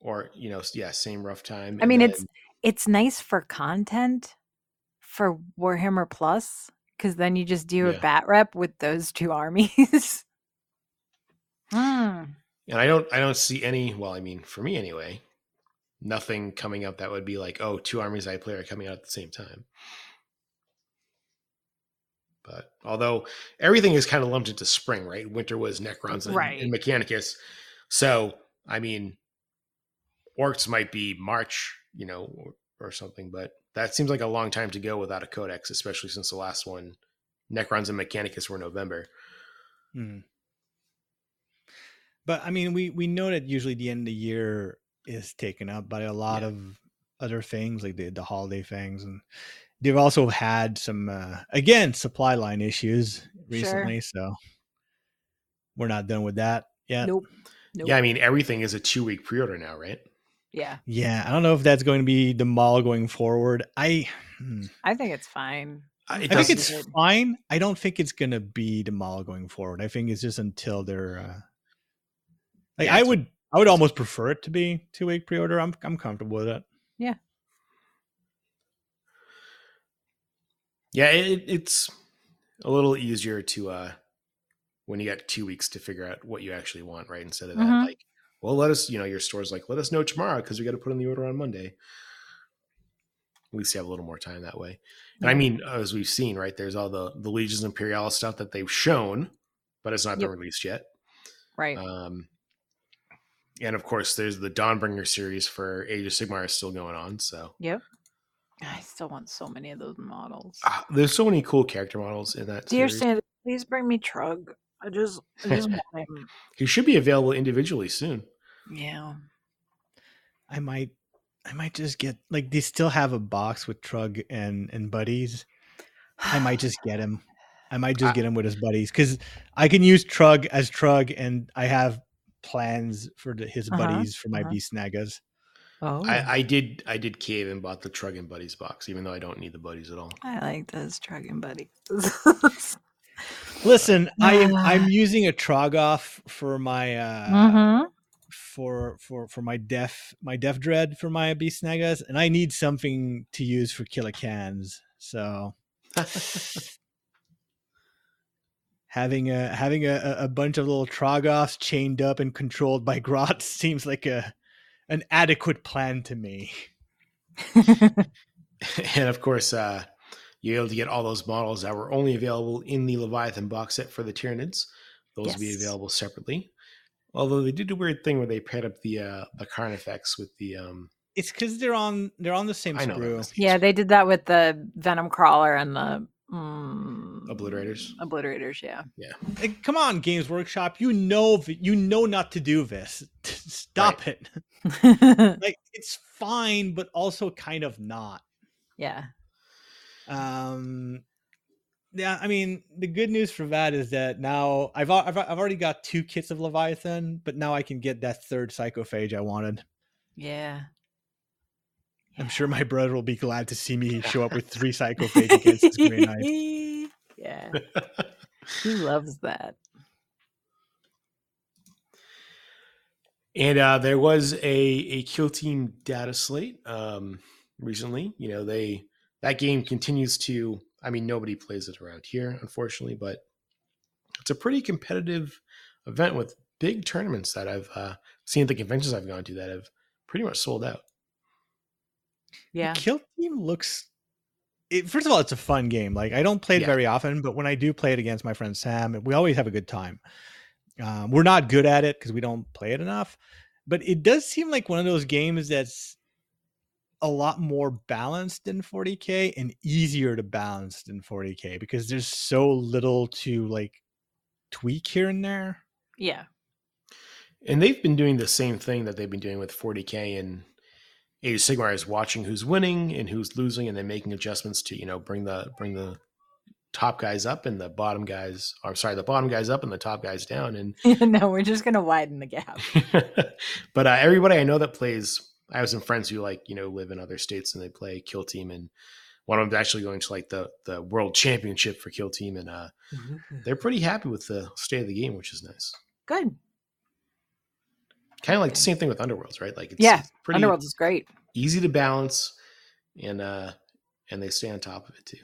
Or, you know, yeah, same rough time. I mean, it's then- it's nice for content for Warhammer Plus because then you just do a bat rep with those two armies. Hmm. And I don't I don't see any well, I mean, for me anyway, nothing coming up that would be like, oh, two armies I play are coming out at the same time. But although everything is kind of lumped into spring, right? Winter was Necrons and, Right. and Mechanicus. So I mean orcs might be March, you know, or, or something, but that seems like a long time to go without a codex, especially since the last one, Necrons and Mechanicus were November. Hmm. But I mean, we we know that usually the end of the year is taken up by a lot Yeah. of other things, like the the holiday things, and they've also had some uh, again supply line issues recently. So we're not done with that yet. Nope. Nope. Yeah, I mean everything is a two week pre order now, right? Yeah. Yeah, I don't know if that's going to be the mall going forward. I hmm. I think it's fine. I- it I think it's good. fine. I don't think it's going to be the mall going forward. I think it's just until they're uh, like Yeah, I would I would almost prefer it to be two week pre order. I'm I'm comfortable with it. Yeah, it, it's a little easier to uh when you got two weeks to figure out what you actually want, right? Instead of that, Mhm. like, well, let us, you know, your store's like, let us know tomorrow because we got to put in the order on Monday. At least you have a little more time that way. And I mean, as we've seen, right, there's all the the Legions Imperialis stuff that they've shown, but it's not been Yep. released yet. Right. Um, and of course, there's the Dawnbringer series for Age of Sigmar is still going on. So yep. I still want so many of those models. ah, there's so many cool character models in that Dear series. Santa, please bring me Trugg. I just, I just want him. He should be available individually soon. Yeah. I might I might just get like they still have a box with Trugg and and buddies. I might just get him. I might just get him with his buddies because I can use Trugg as Trugg, and I have plans for the, his Uh-huh, buddies for my uh-huh. beast snaggas. Oh. I, I did I did cave and bought the Trugg and Buddies box, even though I don't need the buddies at all. I like those Trugg and buddies. Listen, I am Ah. I'm using a Troggoth for my uh mm-hmm. for for for my def my Deff Dread for my beast snaggas, and I need something to use for Killa Kans. So having a having a, a- bunch of little troggoths chained up and controlled by grots seems like a an adequate plan to me. and of course, uh, you're able to get all those models that were only available in the Leviathan box set for the Tyranids. Those will be available separately. Although they did a weird thing where they paired up the uh, the Carnifex with the um, It's because they're on they're on the same I know that sprue. was- yeah, they did that with the Venom Crawler and the mm, Obliterators? Obliterators, yeah. Like, come on, Games Workshop, you know th- you know not to do this. Stop it. Like it's fine, but also kind of not. yeah. Um, yeah, I mean, the good news for that is that now I've I've, I've already got two kits of Leviathan, but now I can get that third psychophage I wanted. Yeah. I'm sure my brother will be glad to see me show up with three psychophage kits. It's gonna be nice. yeah. He loves that. And uh, there was a a kill team data slate um, recently. You know, they that game continues to. I mean, nobody plays it around here, unfortunately, but it's a pretty competitive event with big tournaments that I've uh, seen at the conventions I've gone to that have pretty much sold out. Yeah. Kill Team looks. It, first of all, it's a fun game. Like I don't play it Yeah. very often, but when I do play it against my friend Sam, we always have a good time. Um, we're not good at it because we don't play it enough, but it does seem like one of those games that's a lot more balanced than 40k and easier to balance than 40k because there's so little to like tweak here and there. Yeah. And they've been doing the same thing that they've been doing with 40k and Age of Sigmar is watching who's winning and who's losing, and then making adjustments to you know bring the bring the top guys up and the bottom guys, or sorry, the bottom guys up and the top guys down. And no, we're just gonna widen the gap. but uh, everybody I know that plays, I have some friends who like you know live in other states and they play Kill Team, and one of them's actually going to like the the World Championship for Kill Team, and uh, they're pretty happy with the state of the game, which is nice. Good. Kind of like the same thing with Underworlds, right? Like it's Yeah, pretty Underworlds is great. easy to balance, and uh, and they stay on top of it too.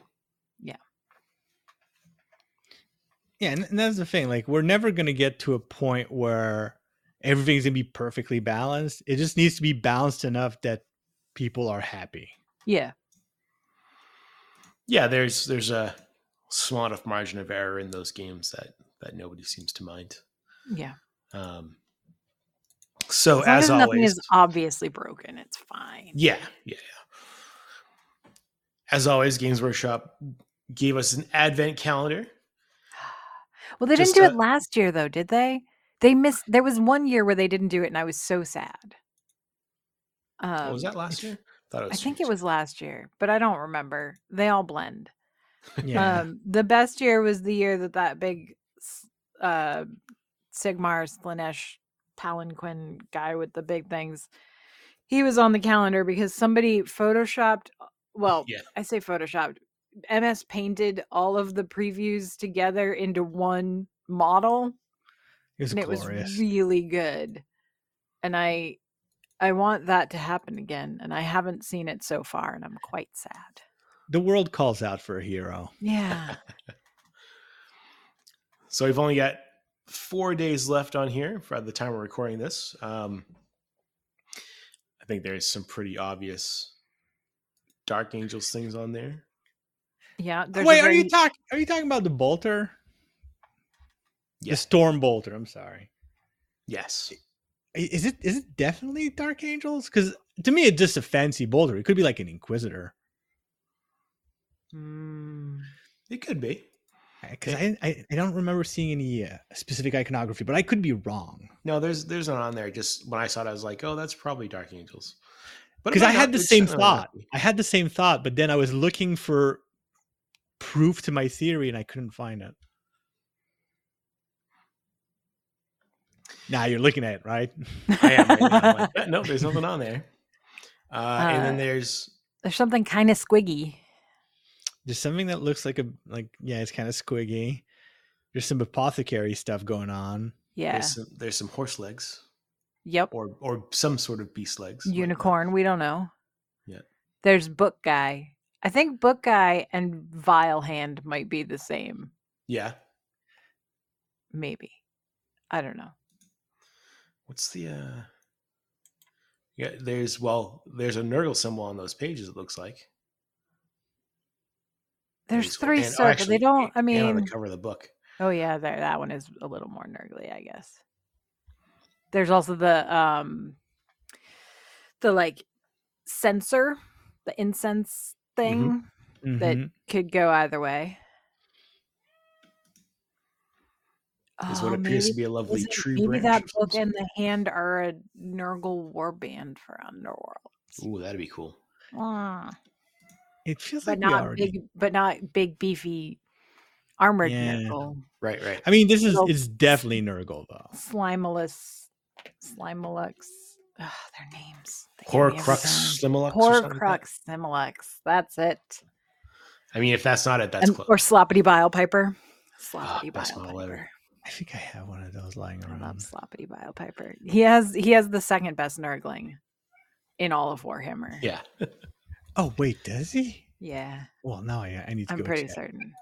Yeah, and, and that's the thing. Like, we're never going to get to a point where everything's going to be perfectly balanced. It just needs to be balanced enough that people are happy. Yeah. Yeah, there's there's a small enough margin of error in those games that that nobody seems to mind. Yeah. Um, so as long as, as nothing always, is obviously broken, it's fine. yeah, yeah, yeah. As always, Games Workshop gave us an advent calendar. Well, they Just, didn't do uh, it last year though, did they? They missed. There was one year where they didn't do it, and I was so sad. Um, What was that last year? It I think it was last year, but I don't remember. They all blend. Yeah. Um, the best year was the year that that big uh, Sigmar Slaanesh Palanquin guy with the big things. He was on the calendar because somebody photoshopped. uh, Well, Yeah. I say photoshopped. MS painted all of the previews together into one model, it was and it glorious. was really good. And I, I want that to happen again, and I haven't seen it so far, and I'm quite sad. The world calls out for a hero. Yeah. So we've only got four days left on here for the time we're recording this. Um, I think there's some pretty obvious Dark Angels things on there. Yeah. A Wait, are you talking? Are you talking about the bolter? Yeah. The storm bolter. I'm sorry. Yes. Is it is it definitely Dark Angels? Because to me, it's just a fancy bolter. It could be like an Inquisitor. Mm, It could be. Because I, I I don't remember seeing any uh, specific iconography, but I could be wrong. No, there's there's none on there. Just when I saw it, I was like, oh, that's probably Dark Angels. But Because I had not- the same certainly might not thought. I had the same thought, but then I was looking for proof to my theory, and I couldn't find it. Now you're looking at it, right? I am right like, "Eh, no, there's nothing on there. Uh, and then Uh, there's there's something kind of squiggy. There's something that looks like a like yeah, it's kind of squiggy. There's some apothecary stuff going on. Yeah. there's some, there's some horse legs Yep. or or some sort of beast legs. like. Unicorn. We don't know. Yeah. There's Book Guy. I think Book Guy and Vile Hand might be the same. Yeah. Maybe. I don't know. What's the uh Yeah, there's well, there's a Nurgle symbol on those pages, it looks like. There's three oh, circles. actually, they don't. I and on mean, the cover of the book. oh yeah, there. That one is a little more nurgly, I guess. There's also the um, the like sensor, the incense thing that Mhm. could go either way. Is what Oh, appears to be a lovely is it- tree maybe branch. that book and the hand are a Nurgle warband for Underworld. Ooh, that'd be cool. Ah, It feels but like not already. big, but not big beefy armored Yeah. Nurgle. Right, right. I mean, this is Little it's definitely Nurgle though. Slimalus, Slimalux. Ugh, their names. They get me every Horcrux time. Slimulux or something like that? Horcrux Similux. That's it. I mean, if that's not it, that's And- close. or Sloppity Bile Piper. Sloppity best Bile model ever. Piper. I think I have one of those lying around. I love around. Sloppity Bile Piper. He has he has the second best Nurgling in all of Warhammer. Yeah. Oh wait, does he? Yeah, Well, no, I, I need to I'm go. pretty check. certain.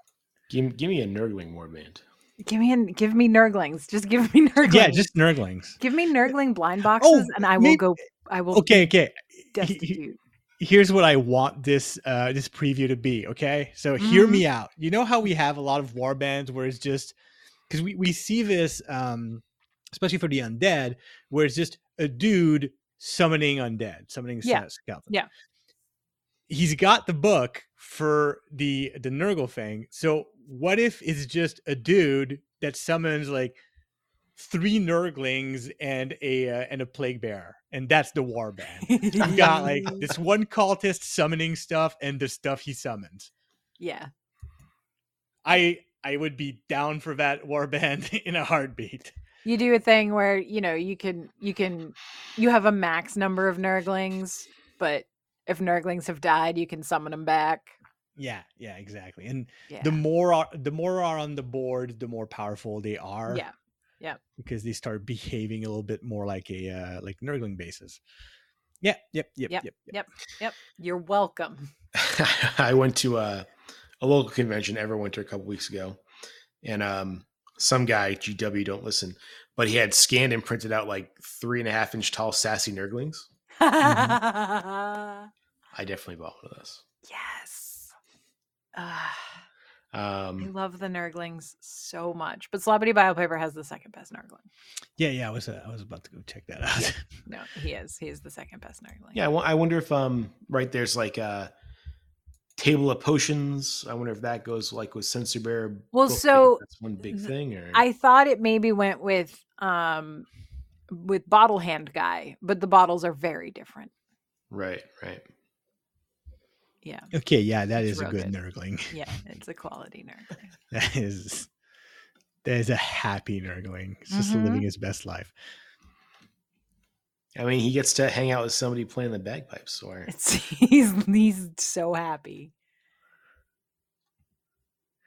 Give, give me a Nurgling warband. Give me an, give me Nurglings. Just give me Nurglings. Yeah, just Nurglings. give me Nurgling blind boxes, and I will maybe- go. I will Okay, okay. He- he- destitute. here's what I want this uh this preview to be. Okay, so hear Mhm. me out. You know how we have a lot of war bands where it's just because we we see this um especially for the undead where it's just a dude summoning undead, summoning Yeah, yeah. skeleton. yeah. He's got the book for the the Nurgle thing. So what if it's just a dude that summons like three Nurglings and a uh, and a plague bearer, and that's the war band. You got like this one cultist summoning stuff and the stuff he summons. yeah. I I would be down for that warband in a heartbeat. You do a thing where you know you can you can you have a max number of Nurglings, but if Nurglings have died, you can summon them back. Yeah, yeah, exactly. And Yeah. the more are the more are on the board, the more powerful they are. Yeah. Yeah. Because they start behaving a little bit more like a uh, like Nurgling bases. Yeah, yep, yep, Yep, yep, yep. Yep. You're welcome. I went to a, a local convention Everwinter a couple weeks ago, and um, some guy GW don't listen, but he had scanned and printed out like three and a half inch tall sassy Nurglings. I definitely bought one of those. yes. I Um, love the Nurglings so much, but Sloppity Bilepiper has the second best Nurgling. Yeah, yeah. I was uh, I was about to go check that out. No, he is. He is the second best Nurgling. yeah, I I wonder if um, right there's like a table of potions. I wonder if that goes like with Censor Bear. Well, book, like, if so that's one big th- thing, or I thought it maybe went with um with bottle hand guy, but the bottles are very different. right, right. Yeah. okay, yeah, that It's is a good good. Nurgling. Yeah, it's a quality Nurgling. That is that is a happy Nurgling. It's just Mhm. living his best life. I mean, he gets to hang out with somebody playing the bagpipes, or It's he's he's so happy.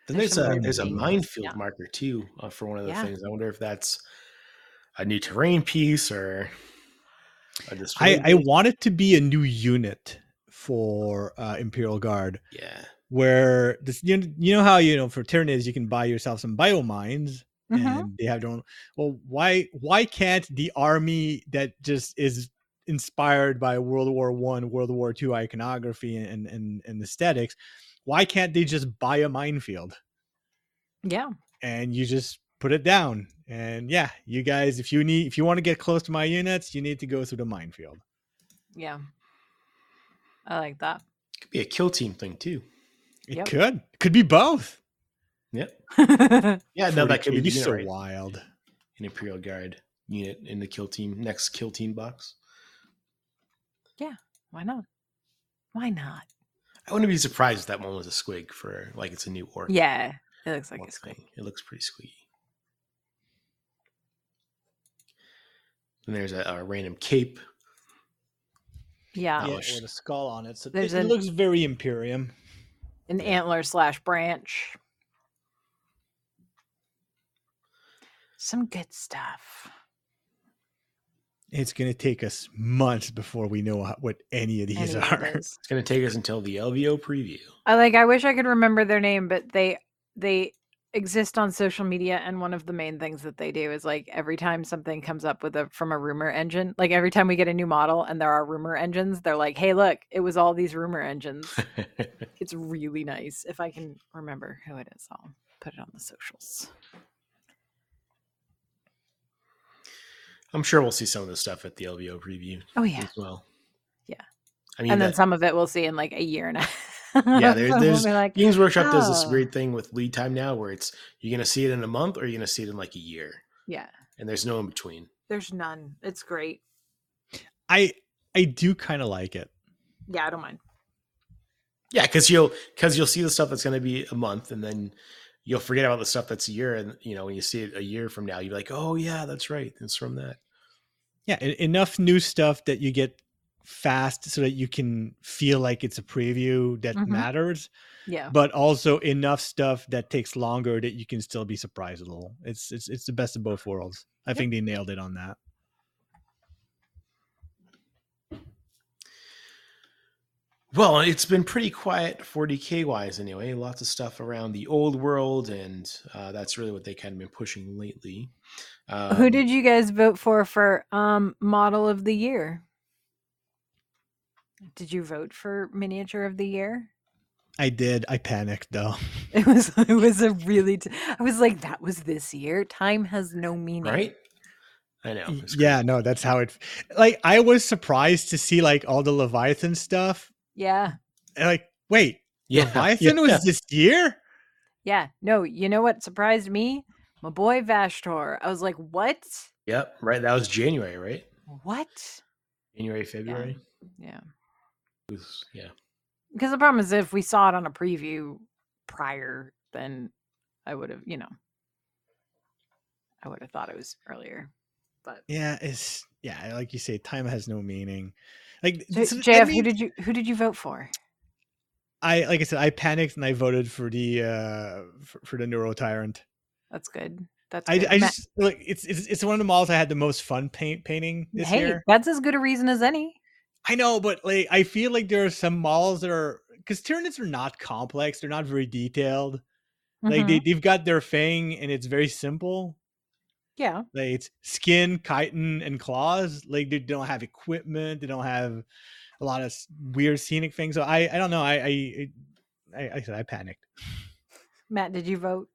Then There's there's, a there's a minefield Yeah. marker too uh, for one of the Yeah. things. I wonder if that's a new terrain piece or a I, display I want it to be a new unit for uh, Imperial Guard, Yeah. where this you know, you know how you know for Tyranids you can buy yourself some biomines Mhm. and they have their own. Well, why why can't the army that just is inspired by World War One, World War Two iconography and, and and aesthetics, why can't they just buy a minefield Yeah. and you just put it down? And yeah, you guys, if you need if you want to get close to my units, you need to go through the minefield. Yeah. I like that. Could be a kill team thing too. It Yep. could could be both. Yep. yeah. Yeah, no, that could be 40K, the so right? wild. An Imperial Guard unit in the kill team next kill team box. Yeah, why not? Why not? I wouldn't be surprised if that one was a squig for like it's a new orc. Yeah. It looks like orc it's cool. thing. It looks pretty squeaky. And there's a, a random cape. Yeah. Yeah, with a skull on it. So There's it, it looks very Imperium. An antler slash branch. Some good stuff. It's gonna take us months before we know what any of these Any are. those. It's going to take us until the LVO preview. I like I wish I could remember their name, but they they exist on social media and one of the main things that they do is like every time something comes up with a from a rumor engine, like every time we get a new model and there are rumor engines, they're like, "Hey, look, it was all these rumor engines." it's really nice. If I can remember who it is, I'll put it on the socials. I'm sure we'll see some of this stuff at the LVO preview Oh yeah. as well. Yeah. I mean, and then that- some of it we'll see in like a year and a half. yeah, there's, We'll like, Games Workshop does this "Oh." weird thing with lead time now where it's you're going to see it in a month or you're going to see it in like a year. yeah, And there's no in between. there's none. It's great. I I do kind of like it. Yeah, I don't mind. Yeah, because you'll because you'll see the stuff that's going to be a month, and then you'll forget about the stuff that's a year. And you know, when you see it a year from now, you're like, oh yeah, that's right, it's from that. Yeah, enough new stuff that you get fast so that you can feel like it's a preview that Mhm. matters, Yeah. but also enough stuff that takes longer that you can still be surprised a little. It's it's it's the best of both worlds. I Yep. think they nailed it on that. Well, it's been pretty quiet 40k wise anyway. Lots of stuff around the old world, and uh, that's really what they kind of been pushing lately. Um, Who did you guys vote for for um model of the year? Did you vote for miniature of the year? I did. I panicked though. It was it was a really t- I was like that was this year. Time has no meaning. right? I know. Yeah, no, that's how it. Like, I was surprised to see like all the Leviathan stuff. Yeah. And like, wait, Yeah, Leviathan yeah. was this year? Yeah. No, you know what surprised me? My boy Vashtor. I was like, "What? Yep, right. That was January, right? What?" January, February. Yeah. It was- yeah. Because the problem is if we saw it on a preview prior, then I would have, you know, I would have thought it was earlier. But Yeah, it's yeah, like you say, time has no meaning. Like so JF, who did you who did you vote for? I like I said, I panicked and I voted for the uh for, for the Neuro Tyrant. That's good. That's I, good. I just like it's, it's it's one of the malls I had the most fun paint painting this hey, year. that's as good a reason as any. I know, but like I feel like there are some malls that are because Tyranids are not complex, they're not very detailed. Like Mhm. they, they've got their thing and it's very simple. Yeah, Like it's skin, chitin, and claws. Like they don't have equipment. They don't have a lot of weird scenic things. So I, I don't know. I, I, I, I said I panicked. Matt, did you vote?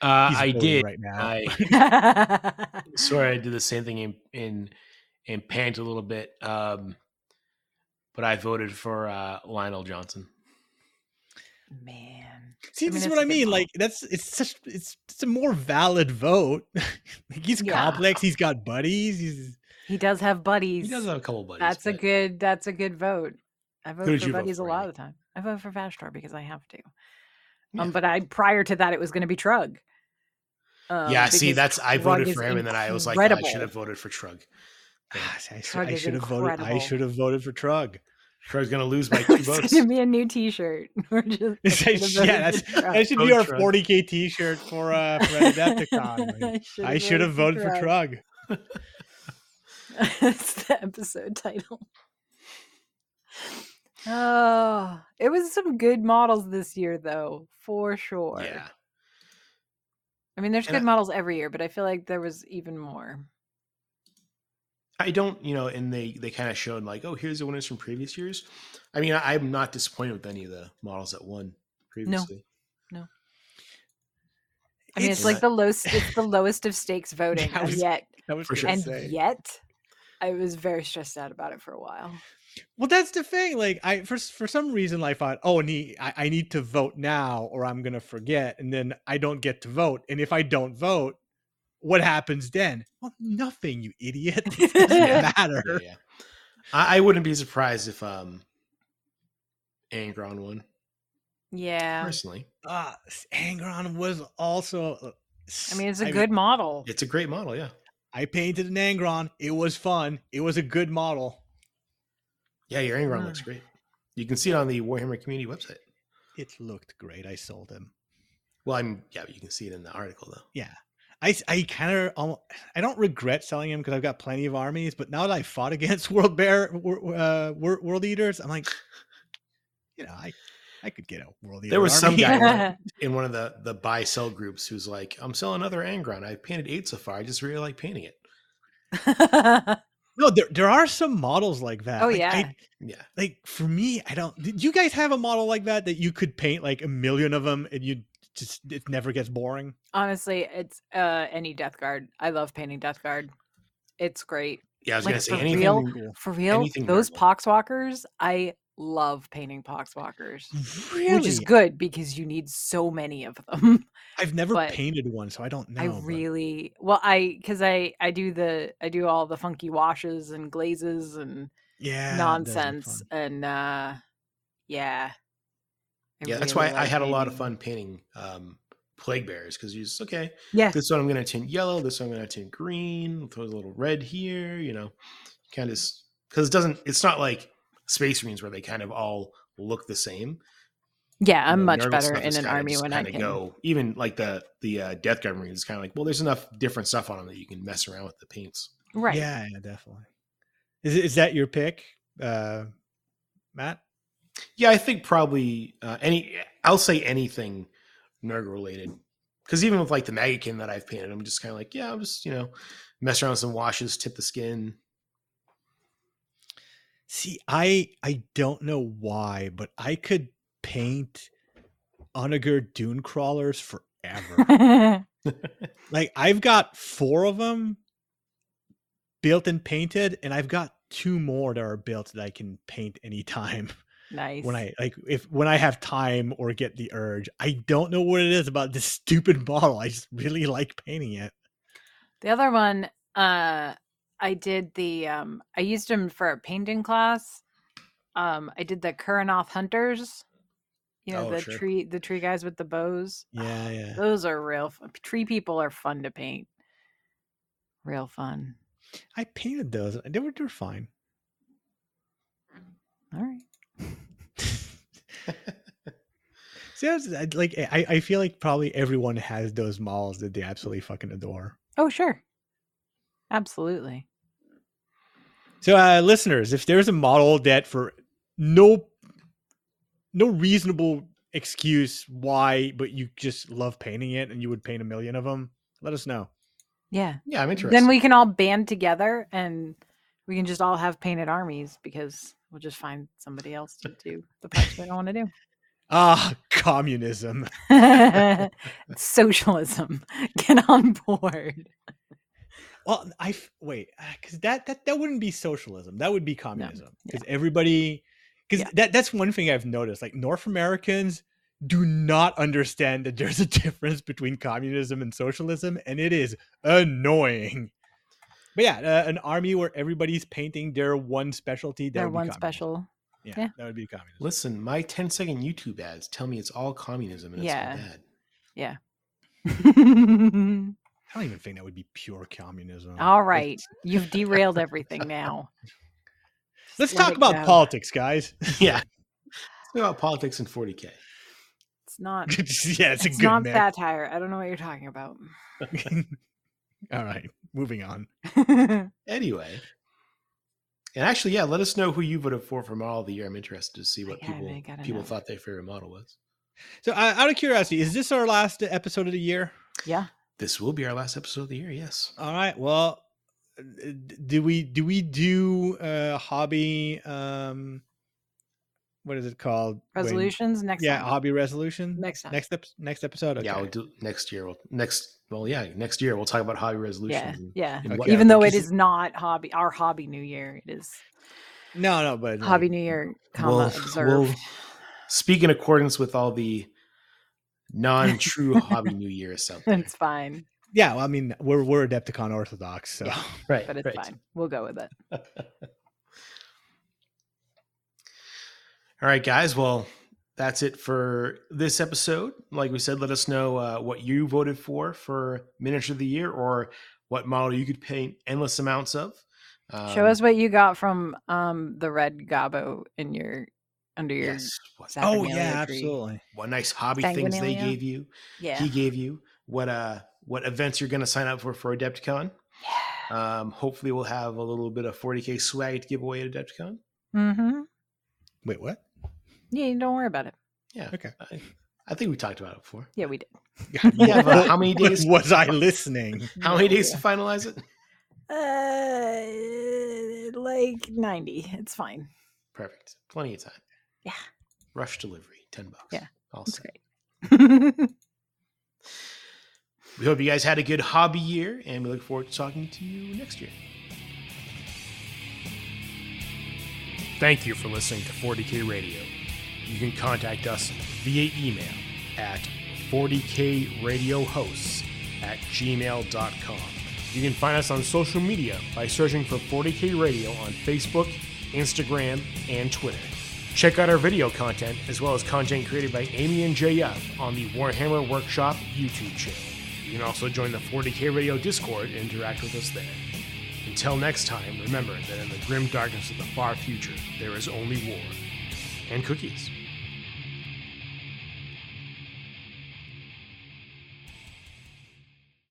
Uh, I did. right now. I sorry, I did the same thing in in in pant a little bit. Um, but I voted for uh, Lion El'Jonson. Man, See, I this is what I mean. Like that's it's such it's it's a more valid vote. Like, he's Yeah. complex. He's got buddies. He's he does have buddies. He does have a couple buddies. That's a good. That's a good vote. I vote did for you vote buddies for, a lot Amy? of the time. I vote for Vashtor because I have to. Yeah. Um, but I prior to that, it was going to be Trugg. Um, yeah, see, that's I voted is for him, and then I was like, I should have voted for Trugg. Yeah. Ah, see, I, should, I should have voted. I should have voted for Trugg. Trugg's gonna lose by two it's votes. going to be a new T-shirt. We're just should've yeah, that's, that should Vote be our Trugg. 40k T-shirt for uh for Adepticon. Like, I should have voted for Trugg. That's the episode title. Oh, it was some good models this year, though, for sure. Yeah. I mean, there's And good I- models every year, but I feel like there was even more. I don't, you know, and they they kind of showed like, oh, here's the winners from previous years. I mean, I, I'm not disappointed with any of the models that won previously. No, no. I mean, it's, It's- like the lowest. It's the lowest of stakes voting, I and was yet, I was For sure. and say. yet, I was very stressed out about it for a while. Well, that's the thing. Like, I for for some reason I thought, oh, need, I, I need to vote now, or I'm gonna forget, and then I don't get to vote. And if I don't vote, what happens then? Well, nothing, you idiot. It doesn't matter. Yeah, yeah. I, I wouldn't be surprised if um Angron won Yeah, personally. Uh, Angron was also. uh, I mean, it's a I good model. It's a great model, yeah. I painted an Angron. It was fun. It was a good model. Yeah, your Angron looks Mm. great. You can see it on the Warhammer community website. It looked great. I sold him. Well, I'm yeah, but you can see it in the article though. Yeah. I, s- I kind of I don't regret selling him because I've got plenty of armies. But now that I fought against World Bear uh, World Eaters, I'm like, you know, I I could get a World Eater. There was some army. guy in one of the the buy sell groups who's like, I'm selling another Angron. I painted eight so far. I just really like painting it. no, there there are some models like that. Oh, Like, yeah. I, Yeah. like for me, I don't. Did you guys have a model like that that you could paint like a million of them and you just it never gets boring? Honestly, it's uh any Death Guard. I love painting Death Guard. It's great. Yeah, I was Like, gonna say for anything. real? Cool. For real, Anything those Marvel. Poxwalkers, I love painting Poxwalkers. Really, Which is good because you need so many of them. I've never but painted one, so I don't know. I but- really well I because I I do the I do all the funky washes and glazes and yeah that does look nonsense and uh yeah. I Yeah, that's really why I like had a lot of fun painting um plague bears because you just okay, Yeah. this one I'm gonna tint yellow, this one I'm gonna tint green, throw a little red here, you know, kind of because it doesn't it's not like space marines where they kind of all look the same. Yeah, I'm You know, much Nurgle better in an army when I kinda can go even like the the uh, death guard marines. It's kind of like well, there's enough different stuff on them that you can mess around with the paints. right. Yeah, yeah, definitely. Is it- is that your pick, uh, Matt? Yeah, I think probably uh, any. I'll say anything Nurgle related because even with like the Maggotkin that I've painted, I'm just kind of like, yeah, I'm just you know mess around with some washes, tip the skin. See, I I don't know why, but I could paint Onager dune crawlers forever. like I've got four of them built and painted, and I've got two more that are built that I can paint anytime nice. when I like if when I have time or get the urge. I don't know what it is about this stupid bottle. I just really like painting it. The other one, uh, I did the um, I used them for a painting class. Um, I did the Kurnoth hunters. You know Oh, the sure. tree, the tree guys with the bows. Yeah, yeah. Those are real. Fun. Tree people are fun to paint. Real fun. I painted those. They were, they were fine. All right. See, that's, I- like I, I feel like probably everyone has those models that they absolutely fucking adore. Oh sure. Absolutely. So, uh, listeners, if there's a model that for no no reasonable excuse why, but you just love painting it and you would paint a million of them, let us know. Yeah. Yeah, I'm interested. Then we can all band together and we can just all have painted armies because we'll just find somebody else to do the parts we don't want to do. Ah, communism. Socialism. Get on board. Well, I wait because that that that wouldn't be socialism. That would be communism yeah. because everybody because Yeah. that that's one thing I've noticed. Like North Americans do not understand that there's a difference between communism and socialism, and it is annoying. But yeah, uh, an army where everybody's painting their one specialty. That They're would be one communism. special. Yeah, yeah. that would be communism. Listen, my 10 second YouTube ads tell me it's all communism and Yeah. it's bad. Yeah. I don't even think that would be pure communism. All right. Let's- You've derailed everything now. Let's Let talk about go. politics, guys. yeah. Let's talk about politics in 40K. It's not yeah, it's, a it's good not mix. satire. I don't know what you're talking about. All right, moving on. Anyway, And actually, yeah, let us know who you voted for for model of the year. I'm interested to see what gotta- people people know. thought their favorite model was. So, uh, out of curiosity, is this our last episode of the year? Yeah. This will be our last episode of the year. Yes. All right. Well, uh, do we do we do uh hobby um what is it called? When- Resolutions next yeah, time. hobby resolution. Next time. Next ep- next episode. Okay. Yeah, we'll do next year. We'll next. Well, yeah, next year we'll talk about hobby yeah. and- Yeah. and Okay. what- Even though it is not hobby our hobby new year. It is no, no, but like, hobby new year, comma we'll- observed. we'll speak in accordance with all the non-true hobby New Year's out there. it's fine. yeah. Well, I mean, we're we're Adepticon Orthodox, so Yeah. Right, But it's right. fine. We'll go with it. All right, guys. Well, that's it for this episode. Like we said, let us know uh, what you voted for for miniature of the year, or what model you could paint endless amounts of. Show Um, us what you got from um the red gobbo in your under your Yes. Oh yeah, tree. absolutely. what nice hobby things they gave you. yeah. He gave you. What uh what events you're going to sign up for for Adepticon. Um, hopefully, we'll have a little bit of 40k swag to give away at Adepticon. Mm-hmm. Wait, what? Yeah, don't worry about it. Yeah. Okay. I, I think we talked about it before. Yeah, we did. You have, uh, how many days? was I listening? How many days to finalize it? Uh, like ninety. It's fine. Perfect. Plenty of time. Yeah. Rush delivery, 10 bucks. Yeah, All It's set. great. We hope you guys had a good hobby year and we look forward to talking to you next year. Thank you for listening to 40K Radio. You can contact us via email at 40kradiohosts at gmail.com. You can find us on social media by searching for 40K Radio on Facebook, Instagram, and Twitter. Check out our video content as well as content created by Amy and JF on the Warhammer Workshop YouTube channel. You can also join the 40K Radio Discord and interact with us there. Until next time, remember that in the grim darkness of the far future, there is only war and cookies.